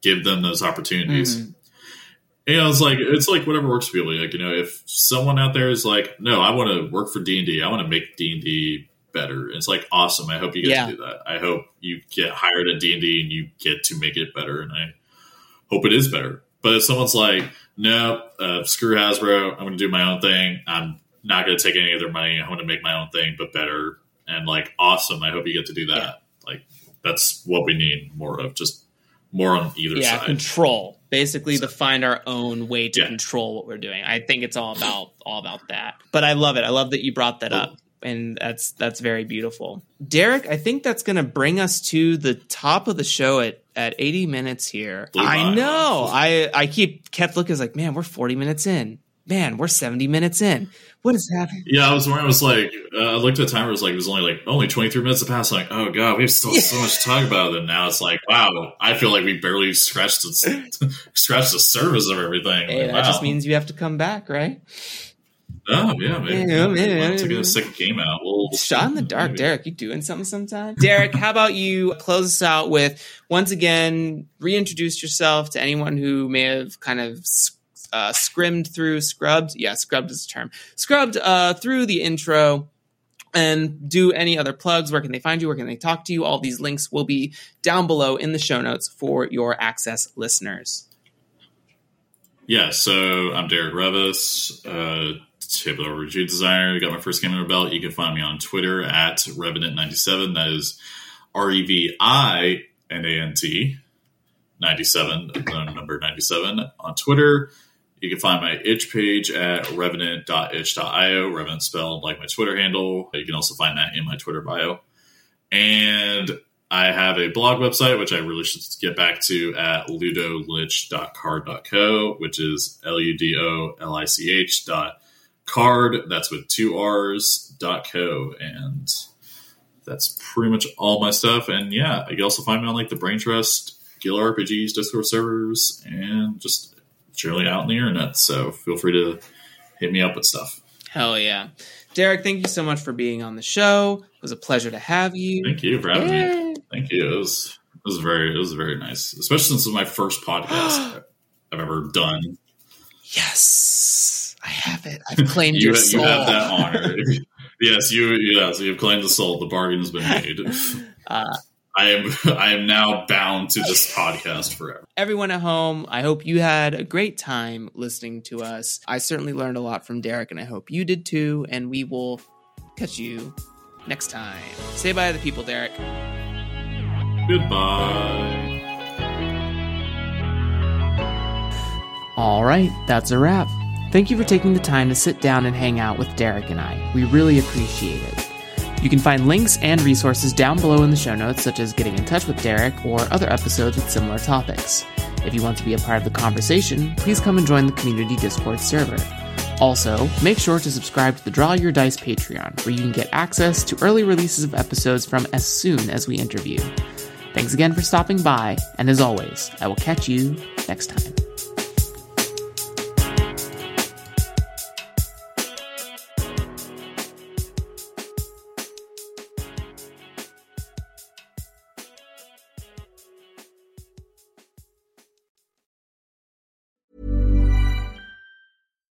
Speaker 1: give them those opportunities.
Speaker 2: Mhm.
Speaker 1: You know, it's like it's like whatever works for people. Like you know, if someone out there is like, no, I want to work for D and D. I want to make D and D better. It's like awesome. I hope you get
Speaker 2: Yeah.
Speaker 1: to do that. I hope you get hired at D and D and you get to make it better. And I hope it is better. But if someone's like, no, uh, screw Hasbro, I'm going to do my own thing. I'm not going to take any of their money. I'm going to make my own thing, but better. And like, awesome. I hope you get to do that.
Speaker 2: Yeah.
Speaker 1: Like, that's what we need more of. Just more on either
Speaker 2: yeah,
Speaker 1: side.
Speaker 2: control. Basically, to find our own way to
Speaker 1: Yeah.
Speaker 2: control what we're doing. I think it's all about all about that. But I love it. I love that you brought that up, and that's that's very beautiful. Derek, I think that's going to bring us to the top of the show at at 80 minutes here.
Speaker 1: Blew
Speaker 2: I
Speaker 1: by.
Speaker 2: know. I I keep kept looking. Like, man, we're 40 minutes in. Man, we're 70 minutes in. What is happening?
Speaker 1: Yeah, I was where I was like, uh, I looked at the timer. It was like it was only like only twenty three minutes to pass. Like, oh god, we have still so much to talk about. And now it's like, wow, I feel like we barely scratched the *laughs* scratched the surface of everything.
Speaker 2: Hey,
Speaker 1: Like,
Speaker 2: that just means you have to come back, right?
Speaker 1: oh yeah, maybe
Speaker 2: Yeah, yeah,
Speaker 1: to get a second game out. We'll,
Speaker 2: Shot in the dark,
Speaker 1: maybe.
Speaker 2: Derek. You doing something sometime? Derek, how about you close us out with once again reintroduce yourself to anyone who may have kind of uh, scrimmed through, scrubbed. Yeah, scrubbed is the term. Scrubbed uh, through the intro. And do any other plugs? Where can they find you? Where can they talk to you? All these links will be down below in the show notes for your access listeners.
Speaker 1: Yeah, so I'm Derek Revis, uh, tabletop review designer. Got my first game the belt. You can find me on Twitter at Revinant97. That is R E V I N A N T 97, the number 97 on Twitter. You can find my itch page at revinant.itch.io. Revinant spelled like my Twitter handle. You can also find that in my Twitter bio. And I have a blog website, which I really should get back to at ludolich.carrd.co, which is L U D O L I C H dot carrd. That's with two R's dot co. And that's pretty much all my stuff. And yeah, you can also find me on like the Brain Trust, Gila RPGs, Discord servers, and just generally out in the internet. So feel free to hit me up with stuff.
Speaker 2: Hell yeah. Derek, thank you so much for being on the show. It was a pleasure to have you.
Speaker 1: Thank you for having
Speaker 2: Yeah.
Speaker 1: me. Thank you. It was it was very it was very nice, especially since it's my first podcast *gasps* I've ever done.
Speaker 2: Yes, I have it. I've claimed *laughs*
Speaker 1: You,
Speaker 2: your
Speaker 1: you
Speaker 2: soul.
Speaker 1: have that honor. *laughs* yes, you yes you've claimed the soul. The bargain has been made. *laughs*
Speaker 2: Uh,
Speaker 1: I am *laughs* I am now bound to this podcast forever.
Speaker 2: everyone at home, I hope you had a great time listening to us. I certainly learned a lot from Derek, and I hope you did too. And we will catch you next time. Say bye to the people, Derek.
Speaker 1: Goodbye.
Speaker 2: All right, that's a wrap. Thank you for taking the time to sit down and hang out with Derek and I. We really appreciate it. You can find links and resources down below in the show notes, such as getting in touch with Derek or other episodes with similar topics. If you want to be a part of the conversation, please come and join the community Discord server. Also, make sure to subscribe to the Draw Your Dice Patreon, where you can get access to early releases of episodes from as soon as we interview. Thanks again for stopping by, and as always, I will catch you next time.